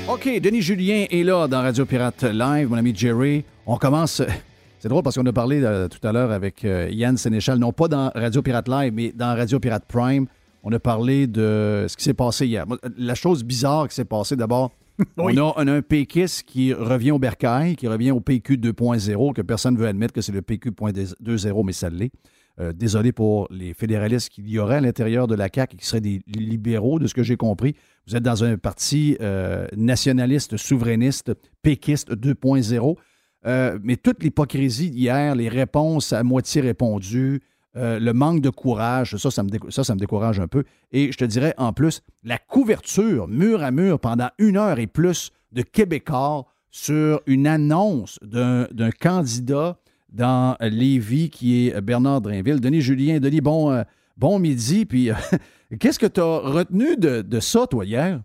OK, Denis Julien est là dans Radio Pirate Live, mon ami Jerry. On commence. C'est drôle parce qu'on a parlé euh, tout à l'heure avec euh, Yann Sénéchal, non pas dans Radio Pirate Live, mais dans Radio Pirate Prime. On a parlé de ce qui s'est passé hier. La chose bizarre qui s'est passée, d'abord, on, a, on a un péquiste qui revient au bercail, qui revient au PQ 2.0, que personne ne veut admettre que c'est le PQ 2.0, mais ça l'est. Euh, désolé pour les fédéralistes qu'il y aurait à l'intérieur de la CAQ qui seraient des libéraux, de ce que j'ai compris. Vous êtes dans un parti euh, nationaliste, souverainiste, péquiste 2.0. Euh, mais toute l'hypocrisie d'hier, les réponses à moitié répondues, euh, le manque de courage, ça ça, me décourage un peu. Et je te dirais, en plus, la couverture mur à mur pendant une heure et plus de Québécois sur une annonce d'un candidat dans Lévis qui est Bernard Drainville. Denis Julien, Denis, bon, euh, midi. Puis, euh, qu'est-ce que tu as retenu de, ça, toi, hier?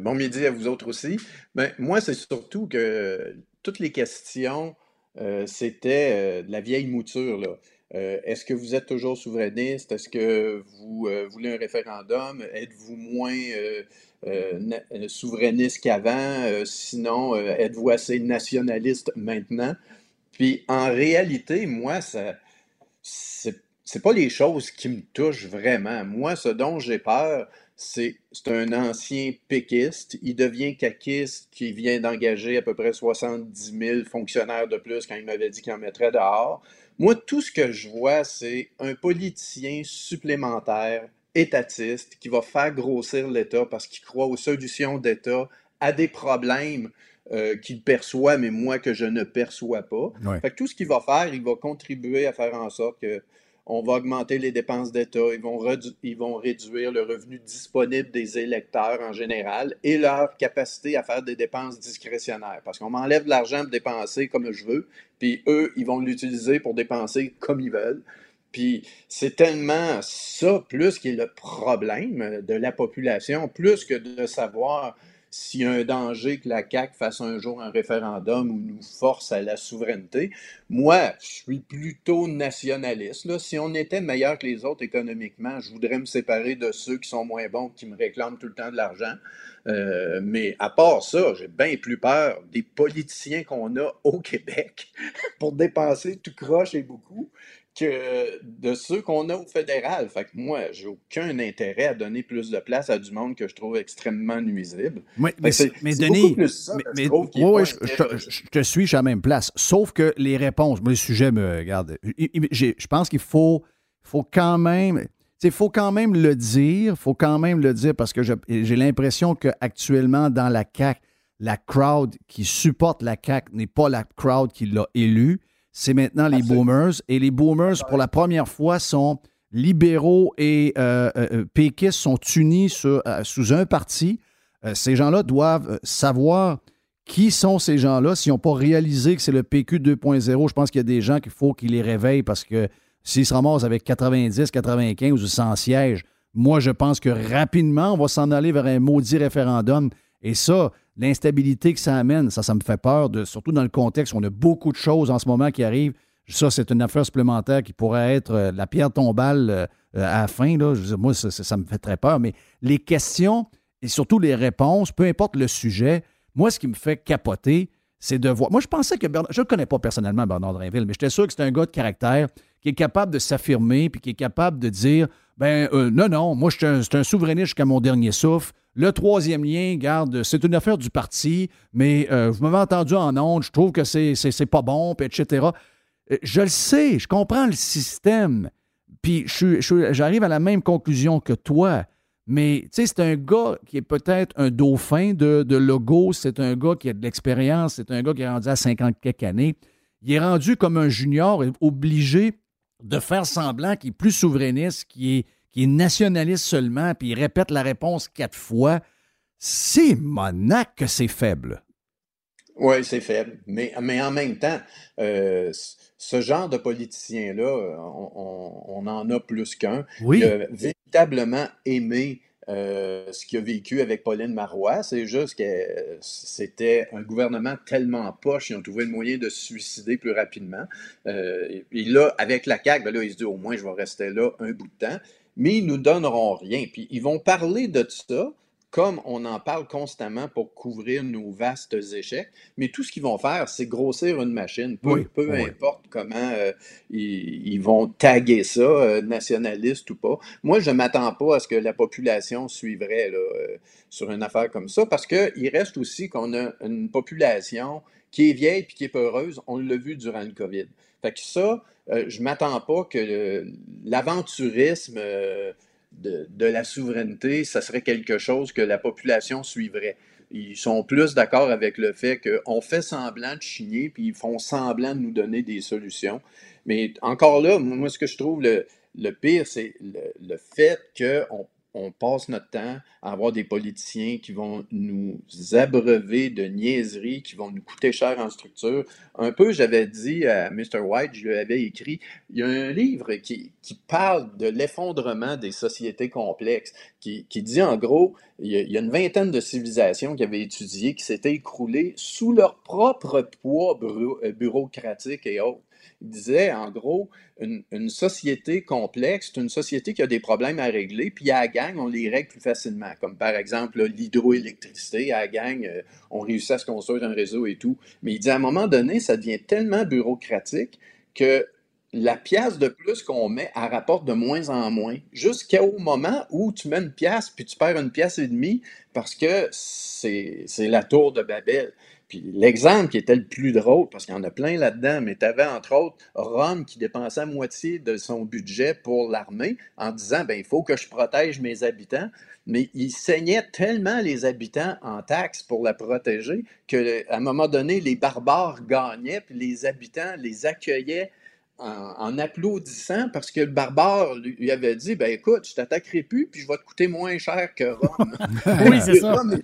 Bon midi à vous autres aussi. Ben, moi, c'est surtout que toutes les questions c'était de la vieille mouture. Là. Est-ce que vous êtes toujours souverainiste? Est-ce que vous voulez un référendum? Êtes-vous moins souverainiste qu'avant? sinon, êtes-vous assez nationaliste maintenant? Puis en réalité, moi, ça, c'est, pas les choses qui me touchent vraiment. Moi, ce dont j'ai peur, c'est, c'est un ancien péquiste. Il devient caquiste qui vient d'engager à peu près 70 000 fonctionnaires de plus quand il m'avait dit qu'il en mettrait dehors. Moi, tout ce que je vois, c'est un politicien supplémentaire, étatiste, qui va faire grossir l'État parce qu'il croit aux solutions d'État à des problèmes euh, qu'il perçoit, mais moi que je ne perçois pas. Fait que tout ce qu'il va faire, il va contribuer à faire en sorte que on va augmenter les dépenses d'État, ils vont, ils réduire le revenu disponible des électeurs en général et leur capacité à faire des dépenses discrétionnaires. Parce qu'on m'enlève de l'argent pour dépenser comme je veux, puis eux, ils vont l'utiliser pour dépenser comme ils veulent. Puis c'est tellement ça, plus qui est le problème de la population, plus que de savoir s'il y a un danger que la CAQ fasse un jour un référendum ou nous force à la souveraineté. Moi, je suis plutôt nationaliste. Si on était meilleur que les autres économiquement, je voudrais me séparer de ceux qui sont moins bons, qui me réclament tout le temps de l'argent. Euh, mais à part ça, j'ai bien plus peur des politiciens qu'on a au Québec pour dépenser tout croche et beaucoup que de ceux qu'on a au fédéral. Fait que moi, j'ai aucun intérêt à donner plus de place à du monde que je trouve extrêmement nuisible. mais, mais Denis, je, te suis, je suis à la même place. Sauf que les réponses, moi, le sujet me regarde. Je pense qu'il faut, faut quand même. Il faut quand même le dire, faut quand même le dire parce que j'ai l'impression qu'actuellement, dans la CAQ, la crowd qui supporte la CAQ n'est pas la crowd qui l'a élu c'est maintenant les boomers. Et les boomers, pour la première fois, sont libéraux et euh, euh, euh péquistes sont unis euh, sous un parti. ces gens-là doivent savoir qui sont ces gens-là. S'ils n'ont pas réalisé que c'est le PQ 2.0, je pense qu'il y a des gens qu'il faut qu'ils les réveillent parce que s'ils se ramassent avec 90, 95 ou 100 sièges, moi, je pense que rapidement, on va s'en aller vers un maudit référendum. Et ça, l'instabilité que ça amène, ça, ça me fait peur, surtout dans le contexte où on a beaucoup de choses en ce moment qui arrivent. Ça, c'est une affaire supplémentaire qui pourrait être euh, la pierre tombale euh, à la fin. Moi, ça, me fait très peur. Mais les questions et surtout les réponses, peu importe le sujet, moi, ce qui me fait capoter, c'est de voir. Moi, je pensais que Bernard. Je ne connais pas personnellement Bernard Drinville, mais j'étais sûr que c'est un gars de caractère qui est capable de s'affirmer puis qui est capable de dire ben euh, non, non, moi, je suis un, un souverainiste jusqu'à mon dernier souffle. Le troisième lien, garde, c'est une affaire du parti, mais euh, vous m'avez entendu en ondes, je trouve que c'est, c'est, pas bon, etc. Euh, je le sais, je comprends le système, puis j'arrive à la même conclusion que toi. Mais tu sais, c'est un gars qui est peut-être un dauphin de, logo, c'est un gars qui a de l'expérience, c'est un gars qui est rendu à 50 quelques années. Il est rendu comme un junior, obligé de faire semblant qu'il est plus souverainiste, qui est qui est nationaliste seulement, puis il répète la réponse quatre fois, c'est monac que c'est faible. Oui, c'est faible. Mais, mais en même temps, euh, ce genre de politicien-là, on, en a plus qu'un. Oui. Il a véritablement aimé euh, ce qu'il a vécu avec Pauline Marois. C'est juste que c'était un gouvernement tellement poche, ils ont trouvé le moyen de se suicider plus rapidement. Euh, et là, avec la CAQ, ben là, il se dit au moins je vais rester là un bout de temps mais ils nous donneront rien. Puis ils vont parler de ça comme on en parle constamment pour couvrir nos vastes échecs, mais tout ce qu'ils vont faire, c'est grossir une machine, peu, peu importe comment euh, ils, vont taguer ça, euh, nationaliste ou pas. Moi, je ne m'attends pas à ce que la population suivrait euh, sur une affaire comme ça, parce qu'il reste aussi qu'on a une population qui est vieille et qui est peureuse. On l'a vu durant le COVID. Fait que ça, euh, je ne m'attends pas que l'aventurisme euh, de, la souveraineté, ça serait quelque chose que la population suivrait. Ils sont plus d'accord avec le fait qu'on fait semblant de chigner, puis ils font semblant de nous donner des solutions. Mais encore là, moi, ce que je trouve le, pire, c'est le, fait qu'on on passe notre temps à avoir des politiciens qui vont nous abreuver de niaiseries, qui vont nous coûter cher en structure. Un peu, j'avais dit à Mr. White, je lui avais écrit, il y a un livre qui, parle de l'effondrement des sociétés complexes, qui, dit en gros, il y, a, une vingtaine de civilisations qui avaient étudié, qui s'étaient écroulées sous leur propre poids bureaucratique et autres. Il disait, en gros, une, société complexe, c'est une société qui a des problèmes à régler, puis à la gang, on les règle plus facilement. Comme par exemple l'hydroélectricité, à la gang, euh, on réussit à se construire un réseau et tout. Mais il dit, à un moment donné, ça devient tellement bureaucratique que la pièce de plus qu'on met, elle rapporte de moins en moins, jusqu'au moment où tu mets une pièce, puis tu perds une pièce et demie parce que c'est la tour de Babel. Puis l'exemple qui était le plus drôle, parce qu'il y en a plein là-dedans, mais tu avais entre autres Rome qui dépensait moitié de son budget pour l'armée en disant ben il faut que je protège mes habitants. Mais il saignait tellement les habitants en taxes pour la protéger qu'à un moment donné, les barbares gagnaient, puis les habitants les accueillaient en, applaudissant parce que le barbare lui avait dit ben écoute, je t'attaquerai plus, puis je vais te coûter moins cher que Rome. oui, c'est ça. Rome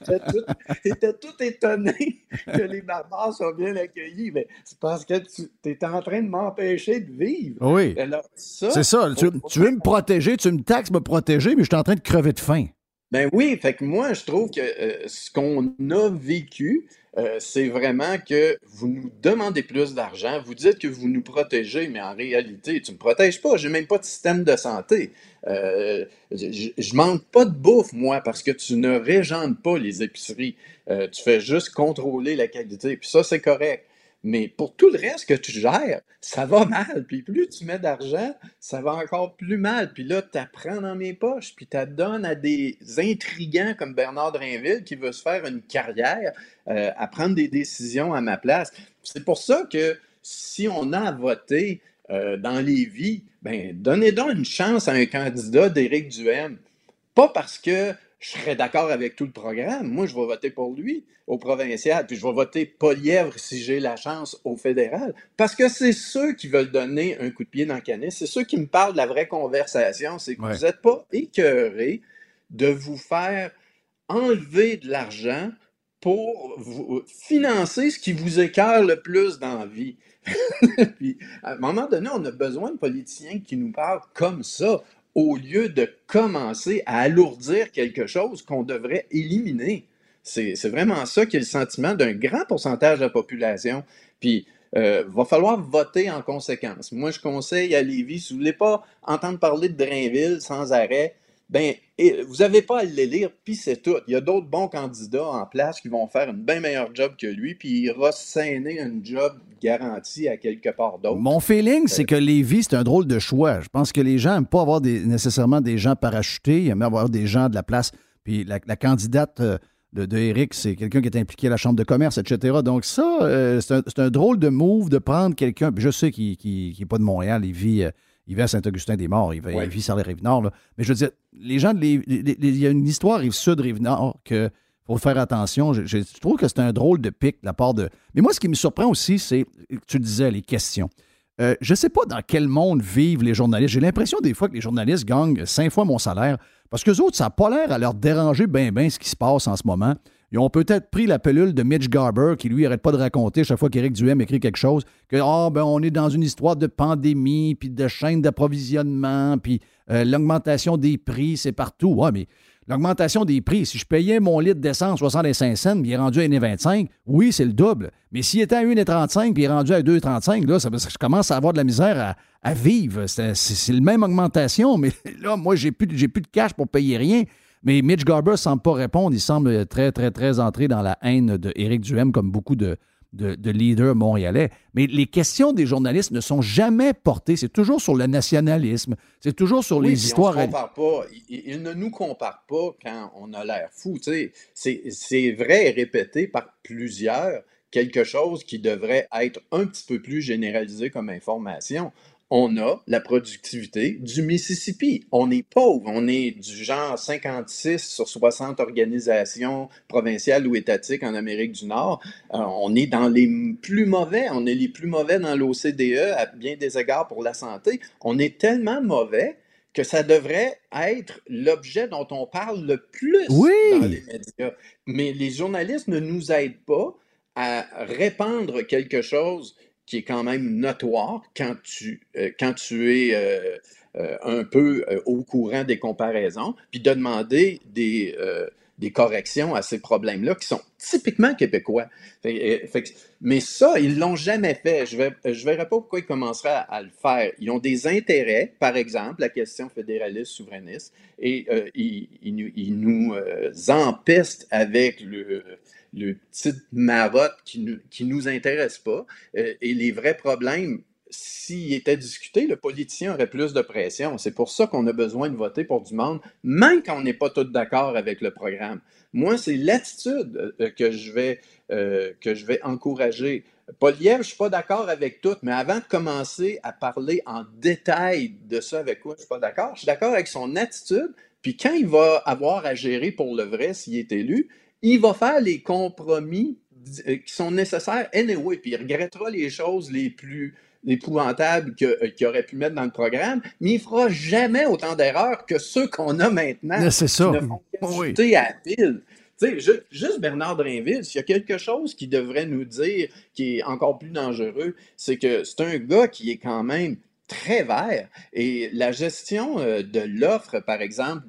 était tout, étonné que les barbares soient bien accueillis. Mais c'est parce que tu es en train de m'empêcher de vivre. Oui. C'est ça. Tu, veux me protéger, tu me taxes me protéger, mais je suis en train de crever de faim. Ben oui, fait que moi, je trouve que euh, ce qu'on a vécu, euh, c'est vraiment que vous nous demandez plus d'argent, vous dites que vous nous protégez, mais en réalité, tu ne me protèges pas, j'ai même pas de système de santé. Euh, je, ne manque pas de bouffe, moi, parce que tu ne régentes pas les épiceries. Tu fais juste contrôler la qualité, puis ça, c'est correct. Mais pour tout le reste que tu gères, ça va mal. Puis plus tu mets d'argent, ça va encore plus mal. Puis là, tu apprends dans mes poches, puis tu donnes à des intrigants comme Bernard Drinville qui veut se faire une carrière euh, à prendre des décisions à ma place. C'est pour ça que si on a voté euh, dans les vies, ben, donnez donc une chance à un candidat d'Éric Duhem. Pas parce que je serais d'accord avec tout le programme. Moi, je vais voter pour lui au provincial, puis je vais voter Polièvre si j'ai la chance au fédéral, parce que c'est ceux qui veulent donner un coup de pied dans le canis, c'est ceux qui me parlent de la vraie conversation, c'est que vous n'êtes pas écœurés de vous faire enlever de l'argent pour vous financer ce qui vous écœure le plus dans la vie. puis, à un moment donné, on a besoin de politiciens qui nous parlent comme ça au lieu de commencer à alourdir quelque chose qu'on devrait éliminer. C'est vraiment ça qui est le sentiment d'un grand pourcentage de la population. Puis, il euh, va falloir voter en conséquence. Moi, je conseille à Lévis, si vous ne voulez pas entendre parler de Drainville sans arrêt, ben, vous n'avez pas à le lire, puis c'est tout. Il y a d'autres bons candidats en place qui vont faire un bien meilleur job que lui, puis il ira s'aîner un job garanti à quelque part d'autre. Mon feeling, c'est que Lévis, c'est un drôle de choix. Je pense que les gens n'aiment pas avoir nécessairement des gens parachutés, ils aiment avoir des gens de la place. Puis la, candidate euh, de, Eric, c'est quelqu'un qui est impliqué à la Chambre de commerce, etc. Donc ça, euh, c'est un, drôle de move de prendre quelqu'un. je sais qu'il n'est pas de Montréal, il vit... Euh, il vit à Saint-Augustin-des-Morts, il, vit sur les Rive-Nord. Mais je veux dire, les gens, de il y a une histoire Rive-Sud, Rive-Nord que faut faire attention. Je, trouve que c'est un drôle de pic de la part de. Mais moi, ce qui me surprend aussi, c'est, tu disais, les questions. Euh, je ne sais pas dans quel monde vivent les journalistes. J'ai l'impression des fois que les journalistes gagnent cinq fois mon salaire parce que autres, ça n'a pas l'air à leur déranger bien, bien ce qui se passe en ce moment. Ils ont peut-être pris la pelule de Mitch Garber, qui lui arrête pas de raconter chaque fois qu'Éric Duhem écrit quelque chose, que oh, ben, on est dans une histoire de pandémie, puis de chaîne d'approvisionnement, puis euh, l'augmentation des prix, c'est partout. Ouais, mais l'augmentation des prix, si je payais mon litre d'essence 65 cents, puis il est rendu à 1,25, oui, c'est le double. Mais s'il était à 1,35, puis il est rendu à 2,35, là, ça, je commence à avoir de la misère à, vivre. C'est, la même augmentation, mais là, moi, j'ai plus, plus de cash pour payer rien. Mais Mitch Garber semble pas répondre. Il semble très, très, très entré dans la haine d'Éric Duhem, comme beaucoup de, de, leaders montréalais. Mais les questions des journalistes ne sont jamais portées. C'est toujours sur le nationalisme. C'est toujours sur les histoires. On compare pas. Il, ne nous compare pas quand on a l'air fou. C'est vrai et répété par plusieurs quelque chose qui devrait être un petit peu plus généralisé comme information on a la productivité du Mississippi. On est pauvre. On est du genre 56 sur 60 organisations provinciales ou étatiques en Amérique du Nord. Euh, on est dans les plus mauvais. On est les plus mauvais dans l'OCDE à bien des égards pour la santé. On est tellement mauvais que ça devrait être l'objet dont on parle le plus Oui. dans les médias. Mais les journalistes ne nous aident pas à répandre quelque chose qui est quand même notoire quand tu, euh, quand tu es euh, euh, un peu au courant des comparaisons, puis de demander des, des corrections à ces problèmes-là qui sont typiquement québécois. Mais ça, ils l'ont jamais fait. Je ne je verrai pas pourquoi ils commenceraient à, le faire. Ils ont des intérêts, par exemple, la question fédéraliste, souverainiste, et ils, ils ils nous, empestent avec le, le petit marotte qui nous, qui nous intéresse pas. Euh, et les vrais problèmes, s'ils étaient discutés, le politicien aurait plus de pression. C'est pour ça qu'on a besoin de voter pour du monde, même quand on n'est pas tous d'accord avec le programme. Moi, c'est l'attitude euh, que je vais, euh, que je vais encourager. Poliev, je ne suis pas d'accord avec tout, mais avant de commencer à parler en détail de ça avec quoi je ne suis pas d'accord, je suis d'accord avec son attitude. Puis quand il va avoir à gérer pour le vrai, s'il est élu, il va faire les compromis euh, qui sont nécessaires anyway, puis il regrettera les choses les plus épouvantables euh, qu'il aurait pu mettre dans le programme, mais il fera jamais autant d'erreurs que ceux qu'on a maintenant. C'est ça. qui ne font Oui. qu'ajouter à pile. Tu sais, ju- juste Bernard Drainville, s'il y a quelque chose qui devrait nous dire qui est encore plus dangereux, c'est que c'est un gars qui est quand même très vert. Et la gestion euh, de l'offre, par exemple,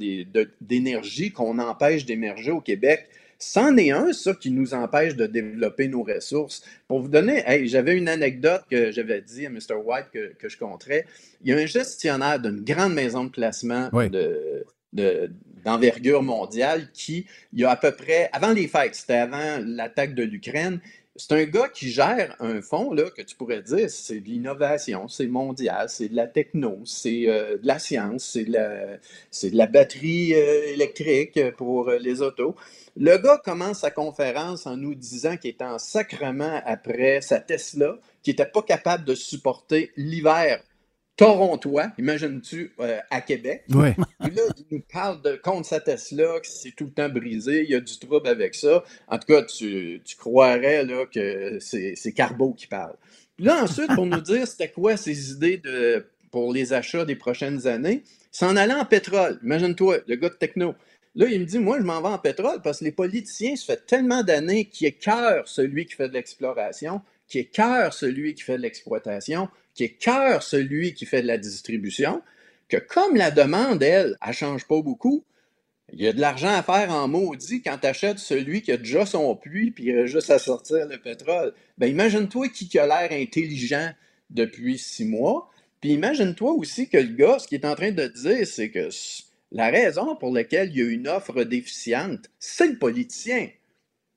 d'énergie qu'on empêche d'émerger au Québec, c'en est un, ça, qui nous empêche de développer nos ressources. Pour vous donner, hey, j'avais une anecdote que j'avais dit à Mr. White que, que je compterais. Il y a un gestionnaire d'une grande maison de placement Oui. de, de- d'envergure mondiale qui, il y a à peu près, avant les fêtes, c'était avant l'attaque de l'Ukraine, c'est un gars qui gère un fonds là, que tu pourrais dire c'est de l'innovation, c'est mondial, c'est de la techno, c'est euh, de la science, c'est de la, batterie euh, électrique pour euh, les autos. Le gars commence sa conférence en nous disant qu'il était en sacrement après sa Tesla, qu'il n'était pas capable de supporter l'hiver torontois, imagines-tu, euh, à Québec? Oui. Puis là, il nous parle de contre sa Tesla, que c'est tout le temps brisé, il y a du trouble avec ça. En tout cas, tu, tu croirais là, que c'est Carbo qui parle. Puis là, ensuite, pour nous dire c'était quoi ses idées de, pour les achats des prochaines années, s'en allait en pétrole. Imagine-toi, le gars de techno. Là, il me dit, moi, je m'en vais en pétrole parce que les politiciens, ça fait tellement d'années qu'ils écœurent celui qui fait de l'exploration, qui écœurent celui qui fait de l'exploitation, qui écœurent celui qui fait de la distribution, que comme la demande, elle, elle change pas beaucoup, il y a de l'argent à faire en maudit quand tu achètes celui qui a déjà son puits puis il a juste à sortir le pétrole. Ben imagine-toi qui a l'air intelligent depuis six mois. Puis imagine-toi aussi que le gars, ce qu'il est en train de dire, c'est que la raison pour laquelle il y a une offre déficiente, c'est le politicien.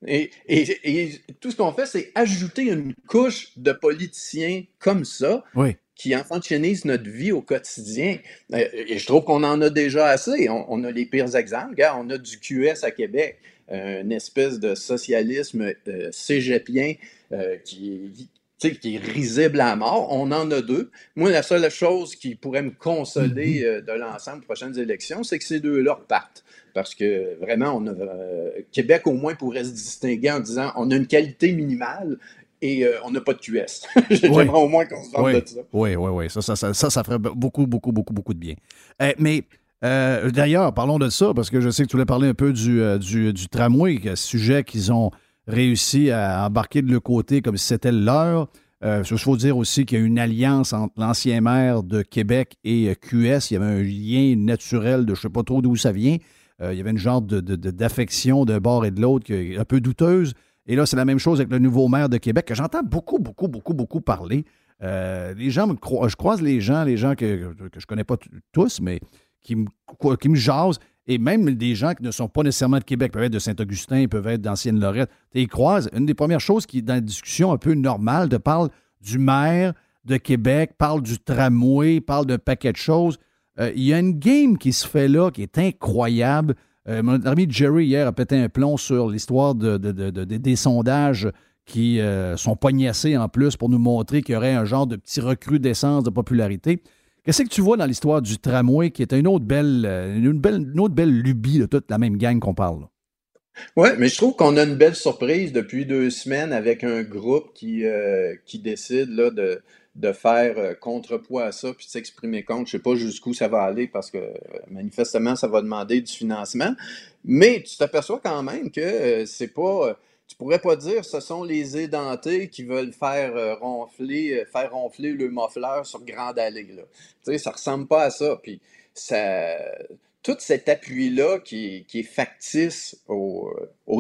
Et, et- et tout ce qu'on fait, c'est ajouter une couche de politiciens comme ça Oui. qui enfantinisent notre vie au quotidien. Euh, Et je trouve qu'on en a déjà assez. On, on a les pires exemples. Regarde, on a du QS à Québec, euh, une espèce de socialisme euh, cégepien euh, qui- tu sais, qui est risible à mort. On en a deux. Moi, la seule chose qui pourrait me consoler euh, de l'ensemble des prochaines élections, c'est que ces deux-là repartent. Parce que vraiment, on a, euh, Québec au moins pourrait se distinguer en disant on a une qualité minimale et euh, on n'a pas de QS. J'aimerais au moins qu'on se vende Oui, de ça. oui, oui, oui. Ça, ça, ça, ça, ça ferait beaucoup, beaucoup, beaucoup, beaucoup de bien. Euh, mais euh, d'ailleurs, parlons de ça, parce que je sais que tu voulais parler un peu du, du, du tramway, sujet qu'ils ont réussi à embarquer de le côté comme si c'était leur. Euh, il faut dire aussi qu'il y a une alliance entre l'ancien maire de Québec et euh, QS. Il y avait un lien naturel de je ne sais pas trop d'où ça vient. Euh, il y avait une genre de, de- de- d'affection d'un bord et de l'autre qui est un peu douteuse. Et là, c'est la même chose avec le nouveau maire de Québec, que j'entends beaucoup, beaucoup, beaucoup, beaucoup parler. Les gens me cro- je croise les gens, les gens que, que je connais pas tous, mais qui me, qui me jasent, et même des gens qui ne sont pas nécessairement de Québec, peuvent être de Saint-Augustin, peuvent être d'Ancienne Lorette. Tu les croises. Une des premières choses qui, dans la discussion un peu normale, te parle du maire de Québec, parle du tramway, parle d'un paquet de choses. Euh, Il y a une game qui se fait là qui est incroyable. Euh, mon ami Jerry, hier, a pété un plomb sur l'histoire de, de- de- de- de- des sondages qui euh, sont pognassés en plus pour nous montrer qu'il y aurait un genre de petit recrudescence de popularité. Qu'est-ce que tu vois dans l'histoire du tramway qui est une autre belle, euh, une belle, une autre belle lubie de toute la même gang qu'on parle? Oui, mais je trouve qu'on a une belle surprise depuis deux semaines avec un groupe qui, euh, qui décide là, de, de faire euh, contrepoids à ça puis de s'exprimer contre. Je ne sais pas jusqu'où ça va aller parce que manifestement, ça va demander du financement. Mais tu t'aperçois quand même que c'est pas. Tu pourrais pas dire ce sont les édentés qui veulent faire ronfler, faire ronfler le moffleur sur Grande Allée. Là. Tu sais, ça ressemble pas à ça. Puis ça tout cet appui-là qui, est factice au,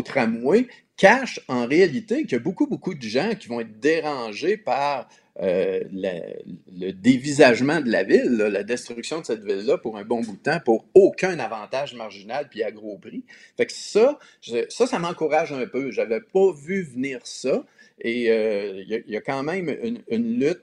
tramway cache en réalité qu'il y a beaucoup, beaucoup de gens qui vont être dérangés par euh, le dévisagement de la ville, la destruction de cette ville-là pour un bon bout de temps, pour aucun avantage marginal puis à gros prix. Fait que ça, ça, ça m'encourage un peu. J'avais pas vu venir ça. Et euh, il y, a quand même une, lutte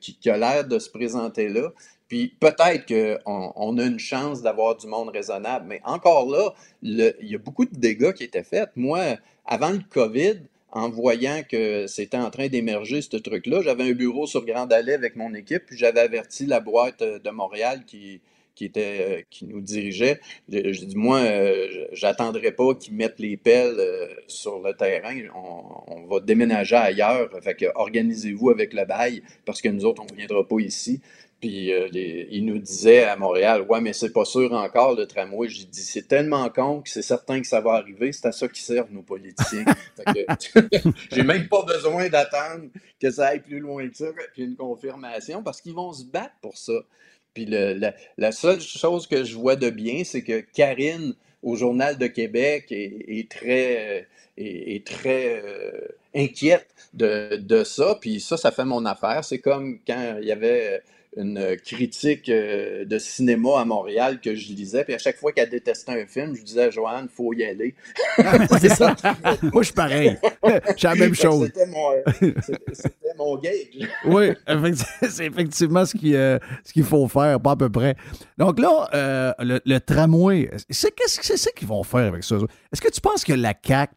qui, qui, a l'air de se présenter là. Puis peut-être qu'on on a une chance d'avoir du monde raisonnable, mais encore là, il y a beaucoup de dégâts qui étaient faits. Moi, avant le COVID, en voyant que c'était en train d'émerger ce truc-là, j'avais un bureau sur Grand Allée avec mon équipe, puis j'avais averti la boîte de Montréal qui, qui, nous dirigeait. J'ai dit, moi, euh, j'attendrai pas qu'ils mettent les pelles euh, sur le terrain. On, on, va déménager ailleurs. Fait que organisez-vous avec le bail parce que nous autres, on ne viendra pas ici. Puis euh, il nous disait à Montréal, ouais, mais c'est pas sûr encore le tramway. J'ai dit, c'est tellement con que c'est certain que ça va arriver. C'est à ça qu'ils servent nos politiciens. J'ai même pas besoin d'attendre que ça aille plus loin que ça, puis une confirmation, parce qu'ils vont se battre pour ça. Puis la, seule chose que je vois de bien, c'est que Karine, au Journal de Québec, est, très, est, très euh, inquiète de, de, ça. Puis ça, ça fait mon affaire. C'est comme quand il y avait une critique euh, de cinéma à Montréal que je lisais. Puis à chaque fois qu'elle détestait un film, je disais à Joanne, il faut y aller. c'est ça. Moi, je suis pareil. J'ai la même chose. C'était mon, gage. oui, c'est effectivement ce qu'il euh, ce qu'il faut faire, pas à peu près. Donc là, euh, le, tramway, c'est qu'est-ce que c'est qu'ils vont faire avec ça? Est-ce que tu penses que la CAQ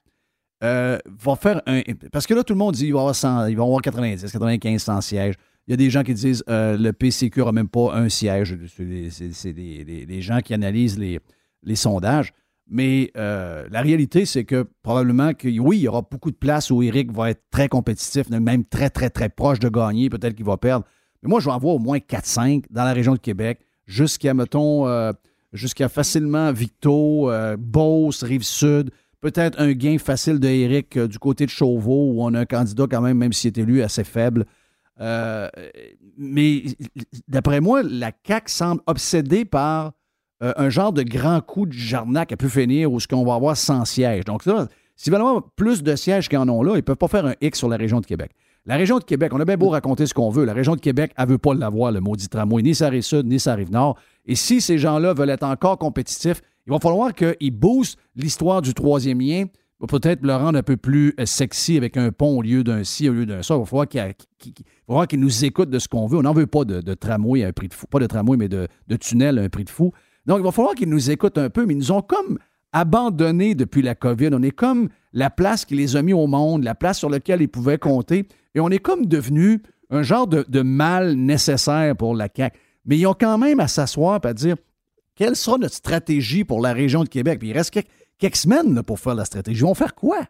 va faire un. Parce que là, tout le monde dit qu'ils vont avoir, ils vont avoir 90, 95, 100 sièges. Il y a des gens qui disent euh, le PCQ n'aura même pas un siège. C'est des, gens qui analysent les, sondages. Mais euh, la réalité, c'est que probablement que oui, il y aura beaucoup de places où Eric va être très compétitif, même très, très, très proche de gagner. Peut-être qu'il va perdre. Mais moi, je vais en voir au moins 4-5 dans la région de Québec, jusqu'à, mettons, euh, jusqu'à facilement Victo, Beauce, Rive-Sud. Peut-être un gain facile de Eric du côté de Chauveau, où on a un candidat quand même, même s'il est élu, assez faible. Euh, mais d'après moi, la CAQ semble obsédée par euh, un genre de grand coup de jarnac à pu finir où ce qu'on va avoir 100 sièges. Donc là, s'ils veulent avoir plus de sièges qu'ils en ont là, ils ne peuvent pas faire un X sur la région de Québec. La région de Québec, on a bien beau raconter ce qu'on veut, la région de Québec, elle ne veut pas l'avoir, le maudit tramway, ni sa rive sud, ni sa rive nord. Et si ces gens-là veulent être encore compétitifs, il va falloir qu'ils boostent l'histoire du troisième lien, peut-être le rendre un peu plus euh, sexy avec un pont au lieu d'un ci, au lieu d'un ça. Il va falloir qu'ils nous écoutent de ce qu'on veut. On n'en veut pas de, tramway à un prix de fou. Pas de tramway, mais de, tunnel à un prix de fou. Donc, il va falloir qu'ils nous écoutent un peu, mais ils nous ont comme abandonnés depuis la COVID. On est comme la place qui les a mis au monde, la place sur laquelle ils pouvaient compter. Et on est comme devenu un genre de, mal nécessaire pour la CAQ. Mais ils ont quand même à s'asseoir et à dire quelle sera notre stratégie pour la région de Québec? Puis il reste quelques semaines pour faire la stratégie. Ils vont faire quoi?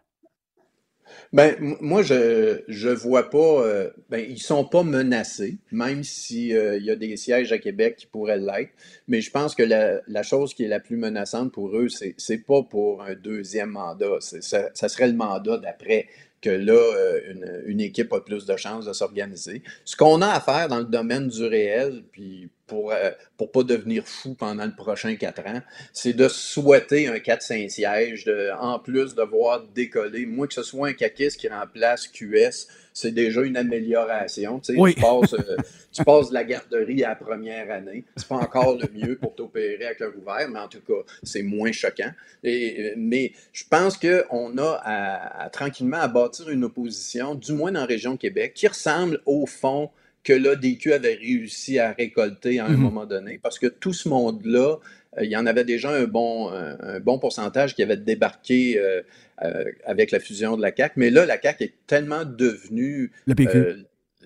Ben, moi, je je vois pas. Euh, ben, ils sont pas menacés, même s'il euh, y a des sièges à Québec qui pourraient l'être. Mais je pense que la, chose qui est la plus menaçante pour eux, c'est c'est pas pour un deuxième mandat. Ça, ça, serait le mandat d'après que là, euh, une, une, équipe a plus de chances de s'organiser. Ce qu'on a à faire dans le domaine du réel, puis pour ne euh, pas devenir fou pendant le prochain quatre ans, c'est de souhaiter un 4-5 sièges, de, en plus de voir décoller. Moi, que ce soit un CACIS qui remplace QS, c'est déjà une amélioration. Tu, sais, euh, tu, passes, de la garderie à la première année. C'est pas encore le mieux pour t'opérer avec cœur ouvert, mais en tout cas, c'est moins choquant. Et, euh, mais je pense qu'on a à, tranquillement à bâtir une opposition, du moins dans la région Québec, qui ressemble au fond que l'ADQ avait réussi à récolter à un mhm. moment donné, parce que tout ce monde-là, euh, il y en avait déjà un bon, un, bon pourcentage qui avait débarqué euh, euh, avec la fusion de la CAC, mais là, la CAC est tellement devenue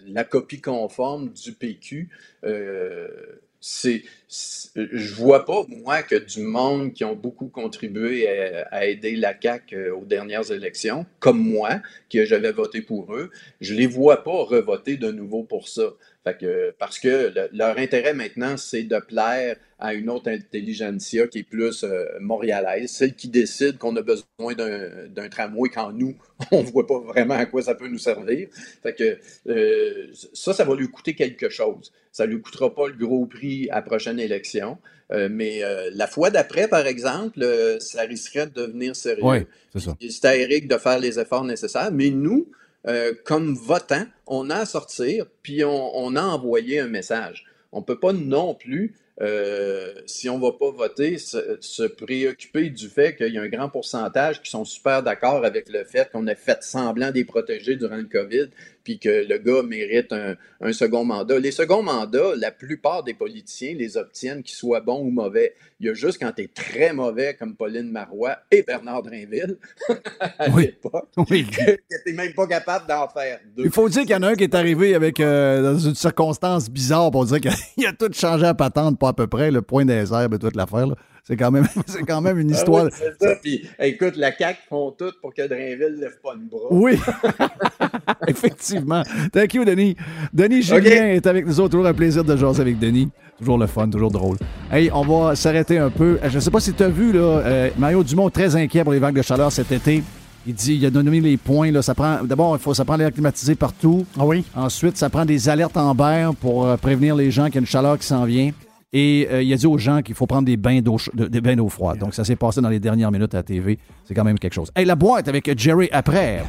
la copie conforme du PQ c'est, je vois pas, moi, que du monde qui ont beaucoup contribué à, à aider la CAQ euh, aux dernières élections, comme moi, que j'avais voté pour eux, je les vois pas revoter de nouveau pour ça. Fait que, parce que le- leur intérêt maintenant, c'est de plaire à une autre intelligentsia qui est plus euh, montréalaise, celle qui décide qu'on a besoin d'un tramway quand nous, on voit pas vraiment à quoi ça peut nous servir. Fait que euh, ça, ça va lui coûter quelque chose. Ça lui coûtera pas le gros prix à la prochaine élection. Euh, mais la fois d'après, par exemple, ça risquerait de devenir sérieux. Oui, C'est à Eric de faire les efforts nécessaires. Mais nous, euh, comme votants, on a à sortir, puis on, on a envoyé un message. On ne peut pas non plus, euh, si on ne va pas voter, se, se préoccuper du fait qu'il y a un grand pourcentage qui sont super d'accord avec le fait qu'on a fait semblant des protéger durant le COVID, puis que le gars mérite un, un second mandat. Les seconds mandats, la plupart des politiciens les obtiennent, qu'ils soient bons ou mauvais. Il y a juste quand tu es très mauvais, comme Pauline Marois et Bernard Drinville, à Oui. l'époque, Oui. que tu n'es même pas capable d'en faire deux. Il faut dire qu'il y en a un qui est arrivé avec euh, dans une circonstance bizarre pour dire qu'il a tout changé à patente, pas à peu près, le point des herbes et toute l'affaire. C'est quand même, c'est quand même une Ah histoire. oui, c'est ça. Puis, écoute, la CAQ font tout pour que Drainville ne lève pas le bras. Oui, effectivement. Thank you, Denis. Denis Julien est avec nous autres. Toujours un plaisir de jaser avec Denis. Toujours le fun, toujours drôle. Hey, on va s'arrêter un peu. Je ne sais pas si tu as vu, là, euh, Mario Dumont, très inquiet pour les vagues de chaleur cet été. Il dit, il a donné les points. Là, ça prend, d'abord, il faut, ça prend l'air climatisé partout. Ah oui? Ensuite, ça prend des alertes en berre pour euh, prévenir les gens qu'il y a une chaleur qui s'en vient. Et euh, il a dit aux gens qu'il faut prendre des bains d'eau des bains d'eau froide. Donc, ça s'est passé dans les dernières minutes à la TV. C'est quand même quelque chose. Hey, la boîte avec Jerry après.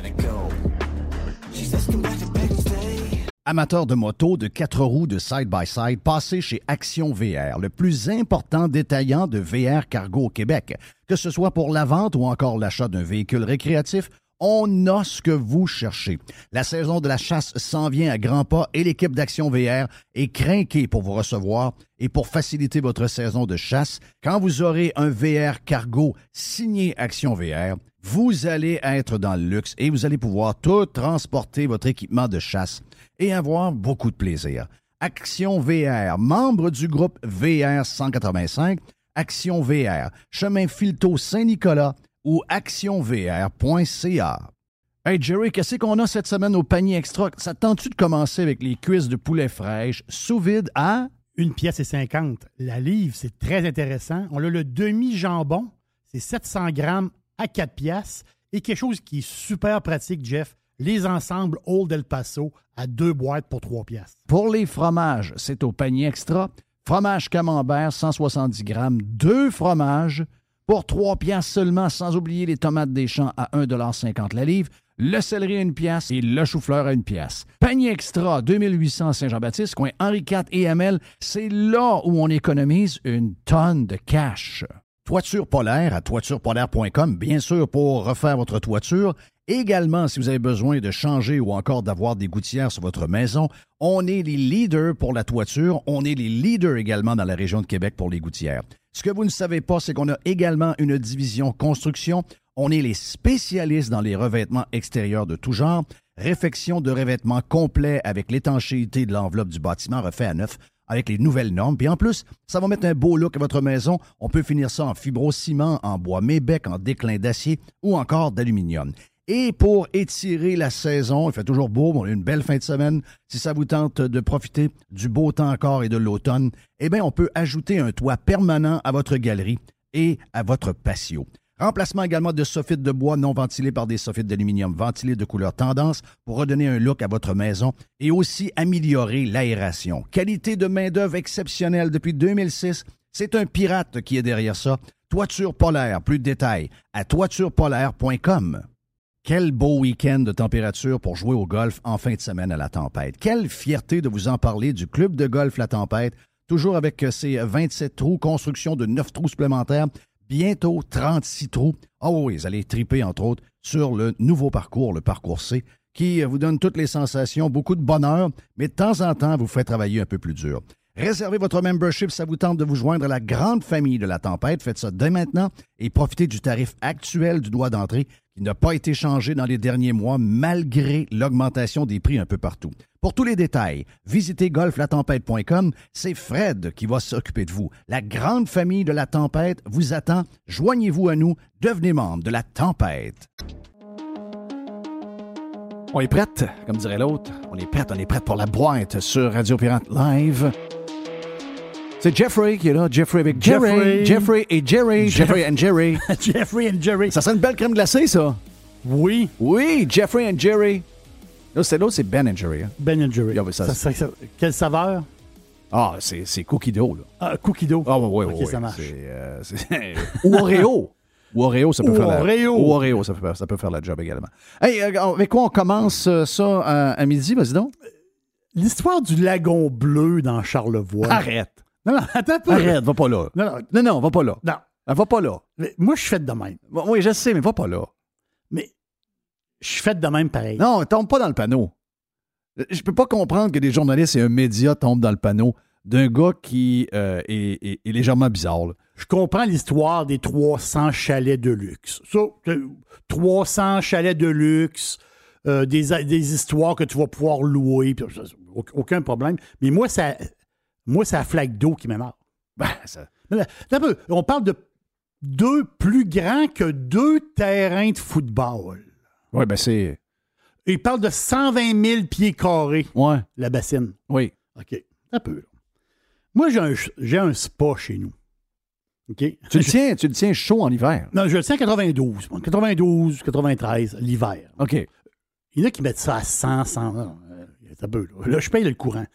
Amateurs de moto, de quatre roues, de side-by-side, passez chez Action VR, le plus important détaillant de VR cargo au Québec. Que ce soit pour la vente ou encore l'achat d'un véhicule récréatif, on a ce que vous cherchez. La saison de la chasse s'en vient à grands pas et l'équipe d'Action VR est craquée pour vous recevoir et pour faciliter votre saison de chasse. Quand vous aurez un VR cargo signé Action VR, vous allez être dans le luxe et vous allez pouvoir tout transporter votre équipement de chasse et avoir beaucoup de plaisir. Action VR, membre du groupe VR 185, Action VR, chemin Filto Saint-Nicolas ou actionvr.ca. Hey Jerry, qu'est-ce qu'on a cette semaine au panier extra? Ça te tente-tu de commencer avec les cuisses de poulet fraîche sous vide à? Une pièce et 50. La livre, c'est très intéressant. On a le demi-jambon, c'est 700 grammes à 4 piastres. Et quelque chose qui est super pratique, Jeff, les ensembles Old El Paso à deux boîtes pour 3 piastres. Pour les fromages, c'est au panier extra. Fromage camembert, 170 grammes, deux fromages pour 3 piastres seulement, sans oublier les tomates des champs à 1,50 la livre, le céleri à une pièce et le chou-fleur à une pièce. Panier extra, 2800 Saint-Jean-Baptiste, coin Henri IV et Hamel, c'est là où on économise une tonne de cash. Toiture polaire à toiturepolaire.com, bien sûr, pour refaire votre toiture. Également, si vous avez besoin de changer ou encore d'avoir des gouttières sur votre maison, on est les leaders pour la toiture. On est les leaders également dans la région de Québec pour les gouttières. Ce que vous ne savez pas, c'est qu'on a également une division construction. On est les spécialistes dans les revêtements extérieurs de tout genre. Réfection de revêtements complet avec l'étanchéité de l'enveloppe du bâtiment refait à neuf avec les nouvelles normes. Puis en plus, ça va mettre un beau look à votre maison. On peut finir ça en fibrociment, en bois mébec, en déclin d'acier ou encore d'aluminium. Et pour étirer la saison, il fait toujours beau, on a une belle fin de semaine. Si ça vous tente de profiter du beau temps encore et de l'automne, eh bien, on peut ajouter un toit permanent à votre galerie et à votre patio. Remplacement également de soffites de bois non ventilés par des soffites d'aluminium ventilés de couleur tendance pour redonner un look à votre maison et aussi améliorer l'aération. Qualité de main-d'œuvre exceptionnelle depuis 2006. C'est un pirate qui est derrière ça. Toiture polaire, plus de détails à toiturepolaire.com. Quel beau week-end de température pour jouer au golf en fin de semaine à la tempête. Quelle fierté de vous en parler du club de golf La Tempête, toujours avec ses 27 trous, construction de 9 trous supplémentaires, bientôt 36 trous. Ah oui, vous allez triper, entre autres, sur le nouveau parcours, le parcours C, qui vous donne toutes les sensations, beaucoup de bonheur, mais de temps en temps, vous fait travailler un peu plus dur. Réservez votre membership, ça vous tente de vous joindre à la grande famille de la tempête. Faites ça dès maintenant et profitez du tarif actuel du droit d'entrée qui n'a pas été changé dans les derniers mois malgré l'augmentation des prix un peu partout. Pour tous les détails, visitez golflatempête.com. C'est Fred qui va s'occuper de vous. La grande famille de la tempête vous attend. Joignez-vous à nous. Devenez membre de la tempête. On est prête, comme dirait l'autre. On est prête, on est prête pour la boîte sur Radio Pirate Live. C'est Jeffrey qui est là. Jeffrey avec Jerry. Jeffrey. Jeffrey et Jerry. Jeff- Jeffrey and Jerry. Jeffrey and Jerry. Ça serait une belle crème glacée, ça. Oui, Oui, Jeffrey and Jerry. Là, c'est l'autre, c'est Ben and Jerry. hein. Ben and Jerry. Ah, ça- Ça- ça- ça- quelle saveur? Ah, c'est c'est cookie dough, là. Ah, cookie dough. Ah, oui, oui, Ok, oui. ça marche. C'est, euh, c'est- Ou Oreo. Ou Oreo, ça peut Ou faire la... Oreo. Ou Oreo, ça peut, ça peut faire la job également. Hey, euh, avec quoi on commence euh, ça à, à midi, vas-y donc? L'histoire du lagon bleu dans Charlevoix. Arrête. Non, non, attends un peu. Arrête, va pas là. Non, non, Non, non, va pas là. non. Ah, Va pas là. Mais moi, je suis fait de même. Oui, je sais, mais va pas là. Mais je suis fait de même pareil. Non, tombe pas dans le panneau. Je peux pas comprendre que des journalistes et un média tombent dans le panneau d'un gars qui euh, est, est- est légèrement bizarre. là. Je comprends l'histoire des 300 chalets de luxe. Ça, euh, 300 chalets de luxe, euh, des, des histoires que tu vas pouvoir louer, aucun problème. Mais moi, ça, moi, c'est la flaque d'eau qui m'énerve. Ben, ça- un peu, on parle de deux plus grands que deux terrains de football. Ouais, ben c'est. Il parle de 120 000 pieds carrés, Ouais, la bassine. oui. OK. Un peu. là. Moi, j'ai un, j'ai un spa chez nous. OK? Tu le tiens, tu le tiens chaud en hiver. Non, je le tiens à 92. moi. 92, 93, l'hiver. OK. Il y en a qui mettent ça à 100, 100. non, euh, un peu, là. Là, je paye le courant.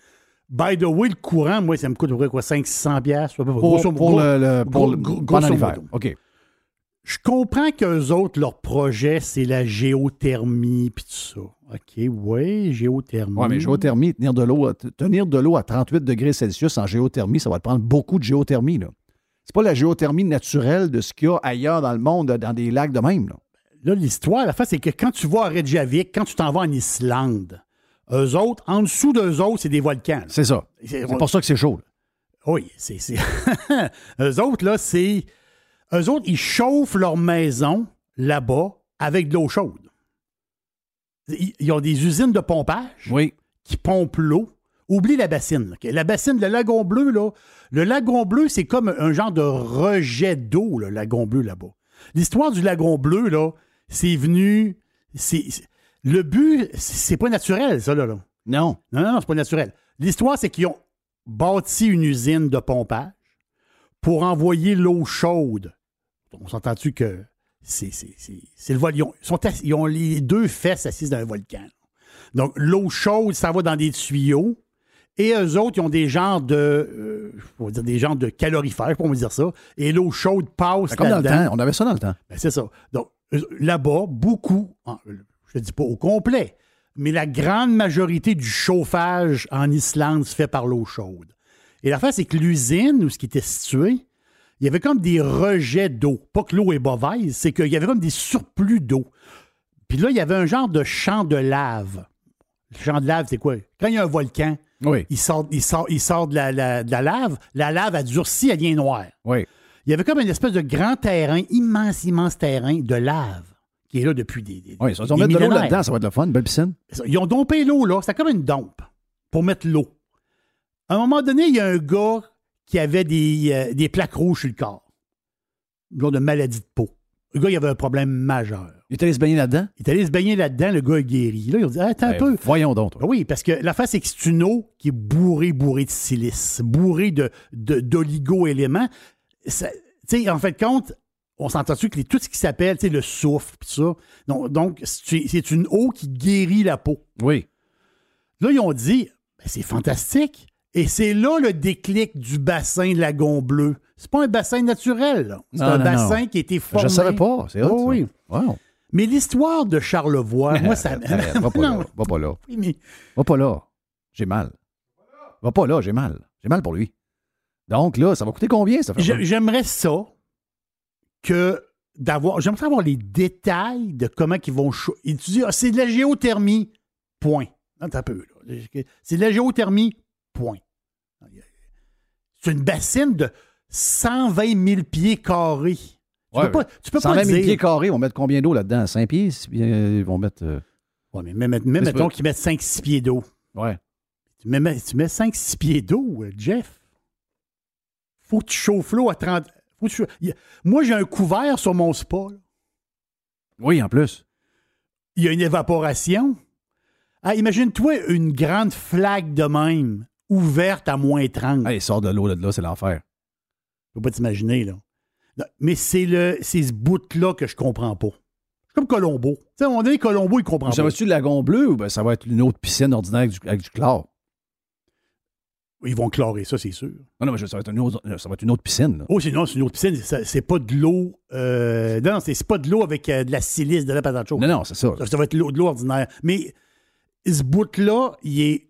By the way, le courant, moi, ça me coûte à peu près quoi, 500 piastres, à peu près. Pour, Grosso- pour gros- le, le- pour le- gros- pendant l'hiver. OK. Je comprends qu'eux autres, leur projet, c'est la géothermie puis tout ça. OK, oui, géothermie. Ouais, mais géothermie, tenir de l'eau, à- tenir de l'eau à 38 degrés Celsius en géothermie, ça va te prendre beaucoup de géothermie. Là. C'est pas la géothermie naturelle de ce qu'il y a ailleurs dans le monde, dans des lacs de même. Là. Là, l'histoire, la fin, c'est que quand tu vas à Reykjavik, quand tu t'en vas en Islande, eux autres, en dessous d'eux autres, c'est des volcans. C'est ça. C'est- pour ça que c'est chaud. là. Oui, c'est. c'est- eux autres, là, c'est. Eux autres, ils chauffent leur maison là-bas avec de l'eau chaude. Ils, ils ont des usines de pompage Oui. qui pompent l'eau. Oublie la bassine. La bassine, le lagon bleu, là. Le lagon bleu, c'est comme un genre de rejet d'eau, le lagon bleu là-bas. L'histoire du lagon bleu, là, c'est venu. c'est- le but, c'est pas naturel, ça, là. là. Non. Non, non, non, c'est pas naturel. L'histoire, c'est qu'ils ont bâti une usine de pompage pour envoyer l'eau chaude. On s'entend-tu que c'est, c'est, le vol. Ils ont, ils sont assis- ils ont les deux fesses assises dans un volcan. Donc, l'eau chaude, ça va dans des tuyaux. Et eux autres, ils ont des genres de. euh, on va dire des genres de calorifères, pour me dire ça. Et l'eau chaude passe. C'est comme dans le temps. On avait ça dans le temps. Ben, c'est ça. Donc, là-bas, beaucoup, je ne dis pas au complet, mais la grande majorité du chauffage en Islande se fait par l'eau chaude. Et l'affaire, c'est que l'usine où ce qui était situé, il y avait comme des rejets d'eau. Pas que l'eau est mauvaise, c'est qu'il y avait comme des surplus d'eau. Puis là, il y avait un genre de champ de lave. Le champ de lave, c'est quoi? Quand il y a un volcan, Oui. il sort, il sort, il sort de, la, la- de la lave, la lave a durci, elle devient noire. Oui. Il y avait comme une espèce de grand terrain, immense, immense terrain de lave qui est là depuis des. des Oui, va des mettre de l'eau là-dedans, ça va être le fun, une belle piscine. Ils ont dompé l'eau là, c'était comme une dompe pour mettre l'eau. À un moment donné, il y a un gars qui avait des, euh, des plaques rouges sur le corps, genre de maladie de peau. Le gars, il avait un problème majeur. Il est allé se baigner là-dedans? Il est allé se baigner là-dedans, le gars est guéri. Là, ils ont dit ah, Attends un Ben, peu. Voyons donc. toi. Oui, parce que la face, c'est que c'est une eau qui est bourrée, bourrée de silice, bourrée de, de- d'oligo-éléments. Tu sais, en fait, compte, on s'entend-tu que les- tout ce qui s'appelle, tu sais, le souffle, pis ça. Donc, donc c'est une eau qui guérit la peau. Oui. Là, ils ont dit, Ben, c'est fantastique. Et c'est là le déclic du bassin Lagon Bleu. C'est pas un bassin naturel. C'est un non, bassin non. qui a été formé. Je savais pas. C'est Oh, ça. oui. Wow. Mais l'histoire de Charlevoix, moi, ça. Arrête, va pas là. Va pas là. mais Va pas là. J'ai mal. Va pas là, j'ai mal. J'ai mal pour lui. Donc là, ça va coûter combien, ça J'aimerais ça que d'avoir. J'aimerais avoir les détails de comment ils vont. chau- Et tu dis, ah, c'est de la géothermie. Point. Un peu. C'est de la géothermie. Point. C'est une bassine de 120 000 pieds carrés. Tu Ouais, peux pas, tu peux 120 pas 000 dire. pieds carrés, ils vont mettre combien d'eau là-dedans? 5 pieds? Pieds? Ils vont mettre. euh, Ouais, mais même, mettons qu'ils mettent 5-6 pieds d'eau. Ouais. Tu mets, tu mets 5-6 pieds d'eau, euh, Jeff. Faut que tu chauffes l'eau à 30. Il Moi, j'ai un couvert sur mon spa. là. Oui, en plus. Il y a une évaporation. Ah, Imagine-toi une grande flaque de même, ouverte à moins 30. Hey, sort de l'eau de là, c'est l'enfer. Faut pas t'imaginer, là. Non, Mais c'est le c'est ce bout-là que je comprends pas. C'est comme Colombo. Tu sais, à un moment donné, Colombo, il comprend Ça pas. va-tu le lagon bleu ou ben, ça va être une autre piscine ordinaire avec du, avec du chlore? Ils vont clorer ça, c'est sûr. Non, non, mais ça va être une autre, ça va être une autre piscine. là. Oh, sinon, c'est une autre piscine. C'est pas de l'eau. euh, non, c'est pas de l'eau avec euh, de la silice, de la patate chaude. Non, non, c'est ça. Ça, ça va être de l'eau ordinaire. Mais ce bout-là, il est.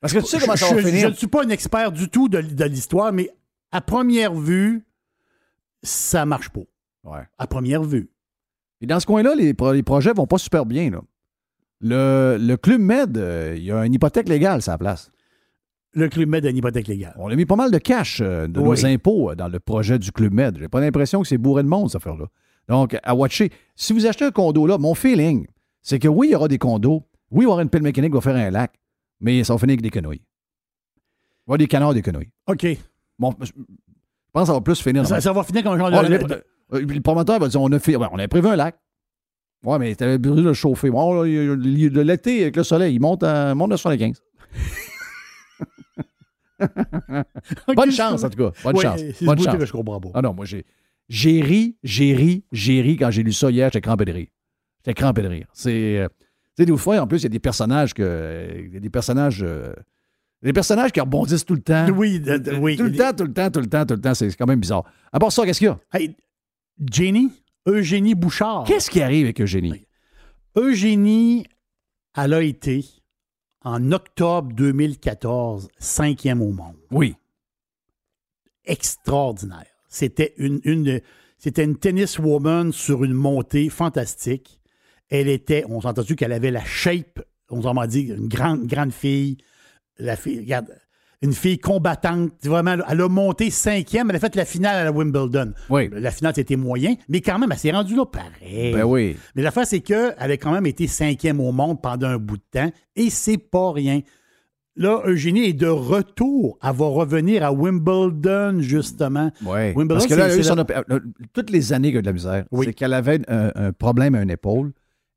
Parce que tu sais comment ça va je, je- finir? je ne suis pas un expert du tout de, de l'histoire, mais à première vue, ça marche pas. Ouais. À première vue. Et dans ce coin-là, les, pro- les projets vont pas super bien. Là. Le, le Club Med, euh, il y a une hypothèque légale à sa place. Le Club Med a une hypothèque légale. On a mis pas mal de cash euh, de Oui. nos impôts euh, dans le projet du Club Med. J'ai pas l'impression que c'est bourré de monde, cette affaire-là. Donc, à watcher. Si vous achetez un condo là, mon feeling, c'est que oui, il y aura des condos. Oui, il y avoir une pile mécanique qui va faire un lac, mais ça va finir avec des quenouilles. Il va y avoir des canards, des quenouilles. OK. Bon, je pense que ça va plus finir. Ça, ça va finir comme un genre Oh, de. le, le- le promoteur va dire on a, fait, ouais, on a prévu un lac. Ouais, mais t'avais besoin de le chauffer. Bon, l'été, avec le soleil, il monte à, monte à 75. Bonne chance, en tout cas. Bonne Ouais, chance. Bonne chance. que je comprends pas. Ah non, moi, j'ai, j'ai ri, j'ai ri, j'ai ri quand j'ai lu ça hier. J'étais crampé de rire. J'étais crampé de rire. C'est. euh, tu sais, des fois, en plus, il y a des personnages que. Il y a des personnages. euh, des personnages qui rebondissent tout le temps. Oui, de- de- oui. Tout le temps, tout le temps, tout le temps, tout le temps. C'est quand même bizarre. À part ça, qu'est-ce qu'il y a? Hey, Jenny, Eugénie Bouchard. Qu'est-ce qui arrive avec Eugénie? Eugénie, elle a été, en octobre 2014, cinquième au monde. Oui. Extraordinaire. C'était une, une, c'était une tenniswoman sur une montée fantastique. Elle était, on s'est entendu qu'elle avait la shape, on s'en dit, une grande, grande fille. La fille, regarde, une fille combattante. Vraiment, elle a monté cinquième. Elle a fait la finale à la Wimbledon. Oui. La finale, c'était moyen, mais quand même, elle s'est rendue là pareil. Ben oui. Mais l'affaire, c'est qu'elle a quand même été cinquième au monde pendant un bout de temps, et c'est pas rien. Là, Eugénie est de retour. Elle va revenir à Wimbledon, justement. Oui. Wimbledon, Parce que là, elle a eu son la- opé- euh, toutes les années qu'elle a eu de la misère, Oui. c'est qu'elle avait un, un problème à une épaule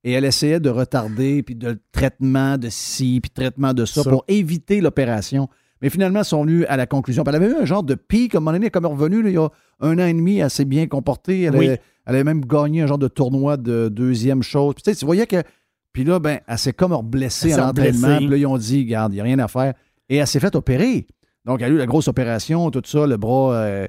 et elle essayait de retarder, puis de traitement de ci, puis traitement de ça, Ça. pour éviter l'opération. Mais finalement, ils sont venus à la conclusion. Puis elle avait eu un genre de pic, à un moment donné, comme elle est revenue, là, il y a un an et demi, elle s'est bien comportée. Elle, Oui. avait, elle avait même gagné un genre de tournoi de deuxième chose. Puis tu sais, tu voyais que. Puis là, ben, elle s'est comme blessée à l'entraînement. Puis là, ils ont dit, garde, il n'y a rien à faire. Et elle s'est fait opérer. Donc, elle a eu la grosse opération, tout ça, le bras. euh,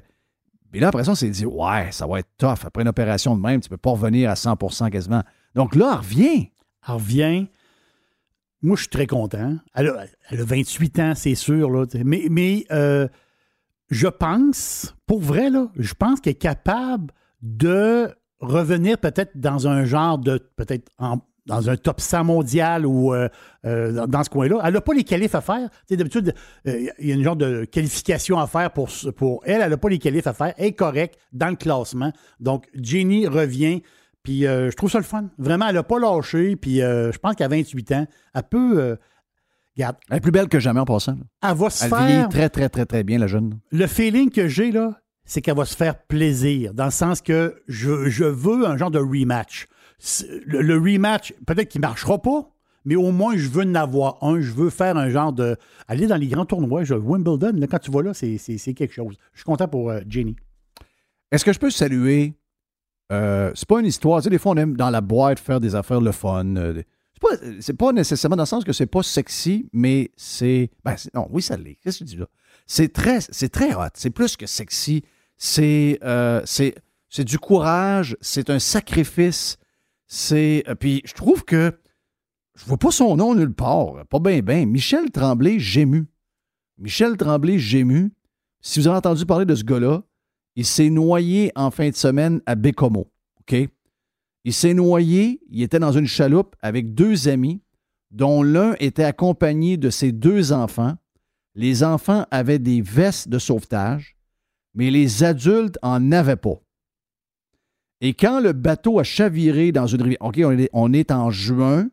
là, après ça, on s'est dit, ouais, ça va être tough. Après une opération de même, tu peux pas revenir à 100% quasiment. Donc là, elle revient. Elle revient. Moi, je suis très content. Elle a, elle a 28 ans, c'est sûr. Là, mais mais euh, je pense, pour vrai, là, je pense qu'elle est capable de revenir peut-être dans un genre de. Peut-être dans un top 100 mondial ou euh, euh, dans- ce coin-là. Elle n'a pas les qualifs à faire. D'habitude, il y a une genre de qualification à faire pour, pour elle. Elle n'a pas les qualifs à faire. Elle est correcte dans le classement. Donc, Jenny revient. Puis euh, je trouve ça le fun. Vraiment, elle n'a pas lâché. Puis euh, je pense qu'à 28 ans, elle peut. euh, regarde, Elle est plus belle que jamais en passant. là. elle va se Elle faire. vieillit très, très, très, très bien, la jeune. Le feeling que j'ai, là, c'est qu'elle va se faire plaisir, dans le sens que je, je veux un genre de rematch. Le, le rematch, peut-être qu'il ne marchera pas, mais au moins, je veux en avoir un. Je veux faire un genre de. Aller dans les grands tournois. Je, Wimbledon, là, quand tu vas là, c'est c'est- c'est quelque chose. Je suis content pour euh, Jenny. Est-ce que je peux saluer? Euh, c'est pas une histoire. Tu sais, des fois, on aime dans la boîte faire des affaires le fun. euh, C'est pas, pas nécessairement dans le sens que c'est pas sexy, mais c'est. Ben, non, oui, ça l'est. Qu'est-ce que tu dis là? C'est très, très hot. C'est plus que sexy. C'est, euh, du courage. C'est un sacrifice. C'est. euh, Puis je trouve que. Je vois pas son nom nulle part. Pas bien, bien. Michel Tremblay, Gému. Michel Tremblay, Gému. Si vous avez entendu parler de ce gars-là, il s'est noyé en fin de semaine à Bécomo. OK? Il s'est noyé, il était dans une chaloupe avec deux amis, dont l'un était accompagné de ses deux enfants. Les enfants avaient des vestes de sauvetage, mais les adultes en avaient pas. Et quand le bateau a chaviré dans une rivière, OK, on est, on est en juin,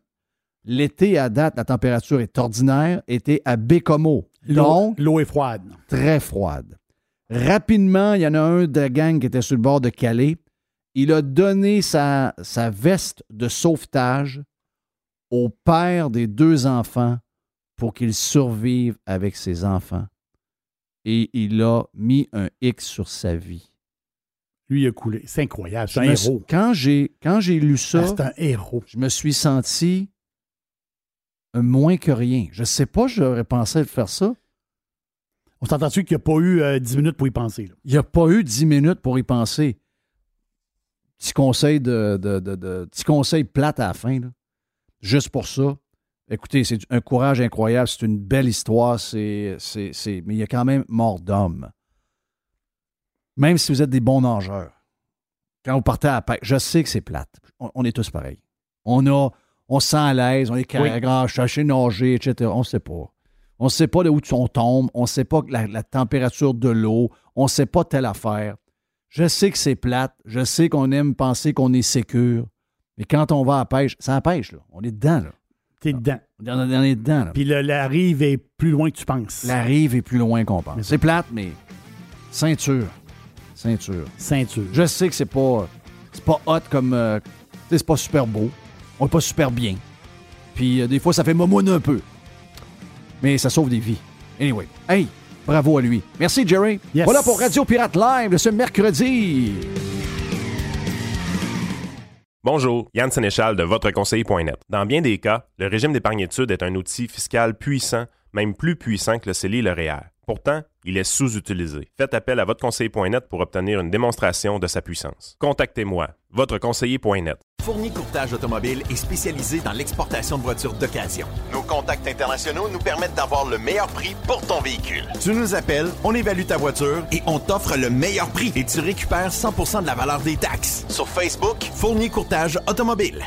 L'été, à date, la température est ordinaire. Été à Bécomo. L'eau est froide. très froide. Rapidement, il y en a un de la gang qui était sur le bord de Calais. Il a donné sa, sa veste de sauvetage au père des deux enfants pour qu'il survive avec ses enfants. Et il a mis un X sur sa vie. Lui, il a coulé. C'est incroyable. C'est un me héros. Quand j'ai, quand j'ai lu ça, Ah, c'est un héros. je me suis senti moins que rien. Je sais pas, j'aurais pensé de faire ça. On s'entend-tu qu'il n'y a pas eu euh, 10 minutes pour y penser? là? Il n'y a pas eu dix minutes pour y penser. Petit conseil de, de, de- de- petit conseil plate à la fin. là. Juste pour ça. Écoutez, c'est un courage incroyable. C'est une belle histoire. C'est, c'est, c'est- mais il y a quand même mort d'homme. Même si vous êtes des bons nageurs, quand vous partez à la pêche, je sais que c'est plate. On, on est tous pareils. On a, on se sent à l'aise, on est Oui. carré, chercher nager, etc. On ne sait pas. On ne sait pas de où on tombe, on ne sait pas la, la température de l'eau, on ne sait pas telle affaire. Je sais que c'est plate, je sais qu'on aime penser qu'on est sécure, mais quand on va à la pêche, c'est à la pêche, là. On est dedans, là. T'es dedans. On est- on est dedans, là. Puis le- la rive est plus loin que tu penses. La rive est plus loin qu'on pense. C'est plate, mais ceinture. Ceinture. Ceinture. Je sais que c'est pas, c'est pas hot comme. euh, tu sais, c'est pas super beau. On est pas super bien. Puis euh, des fois, ça fait momoune un peu. Mais ça sauve des vies. Anyway. Hey, bravo à lui. Merci, Jerry. Yes. Voilà pour Radio Pirate Live de ce mercredi. Bonjour, Yann Sénéchal de votreconseiller.net. Dans bien des cas, le régime d'épargne-études est un outil fiscal puissant, même plus puissant que le CELI et le REER. Pourtant, il est sous-utilisé. Faites appel à votreconseiller.net pour obtenir une démonstration de sa puissance. Contactez-moi, votreconseiller.net. Fourni Courtage Automobile est spécialisé dans l'exportation de voitures d'occasion. Nos contacts internationaux nous permettent d'avoir le meilleur prix pour ton véhicule. Tu nous appelles, on évalue ta voiture et on t'offre le meilleur prix et tu récupères 100% de la valeur des taxes. Sur Facebook, Fourni Courtage Automobile.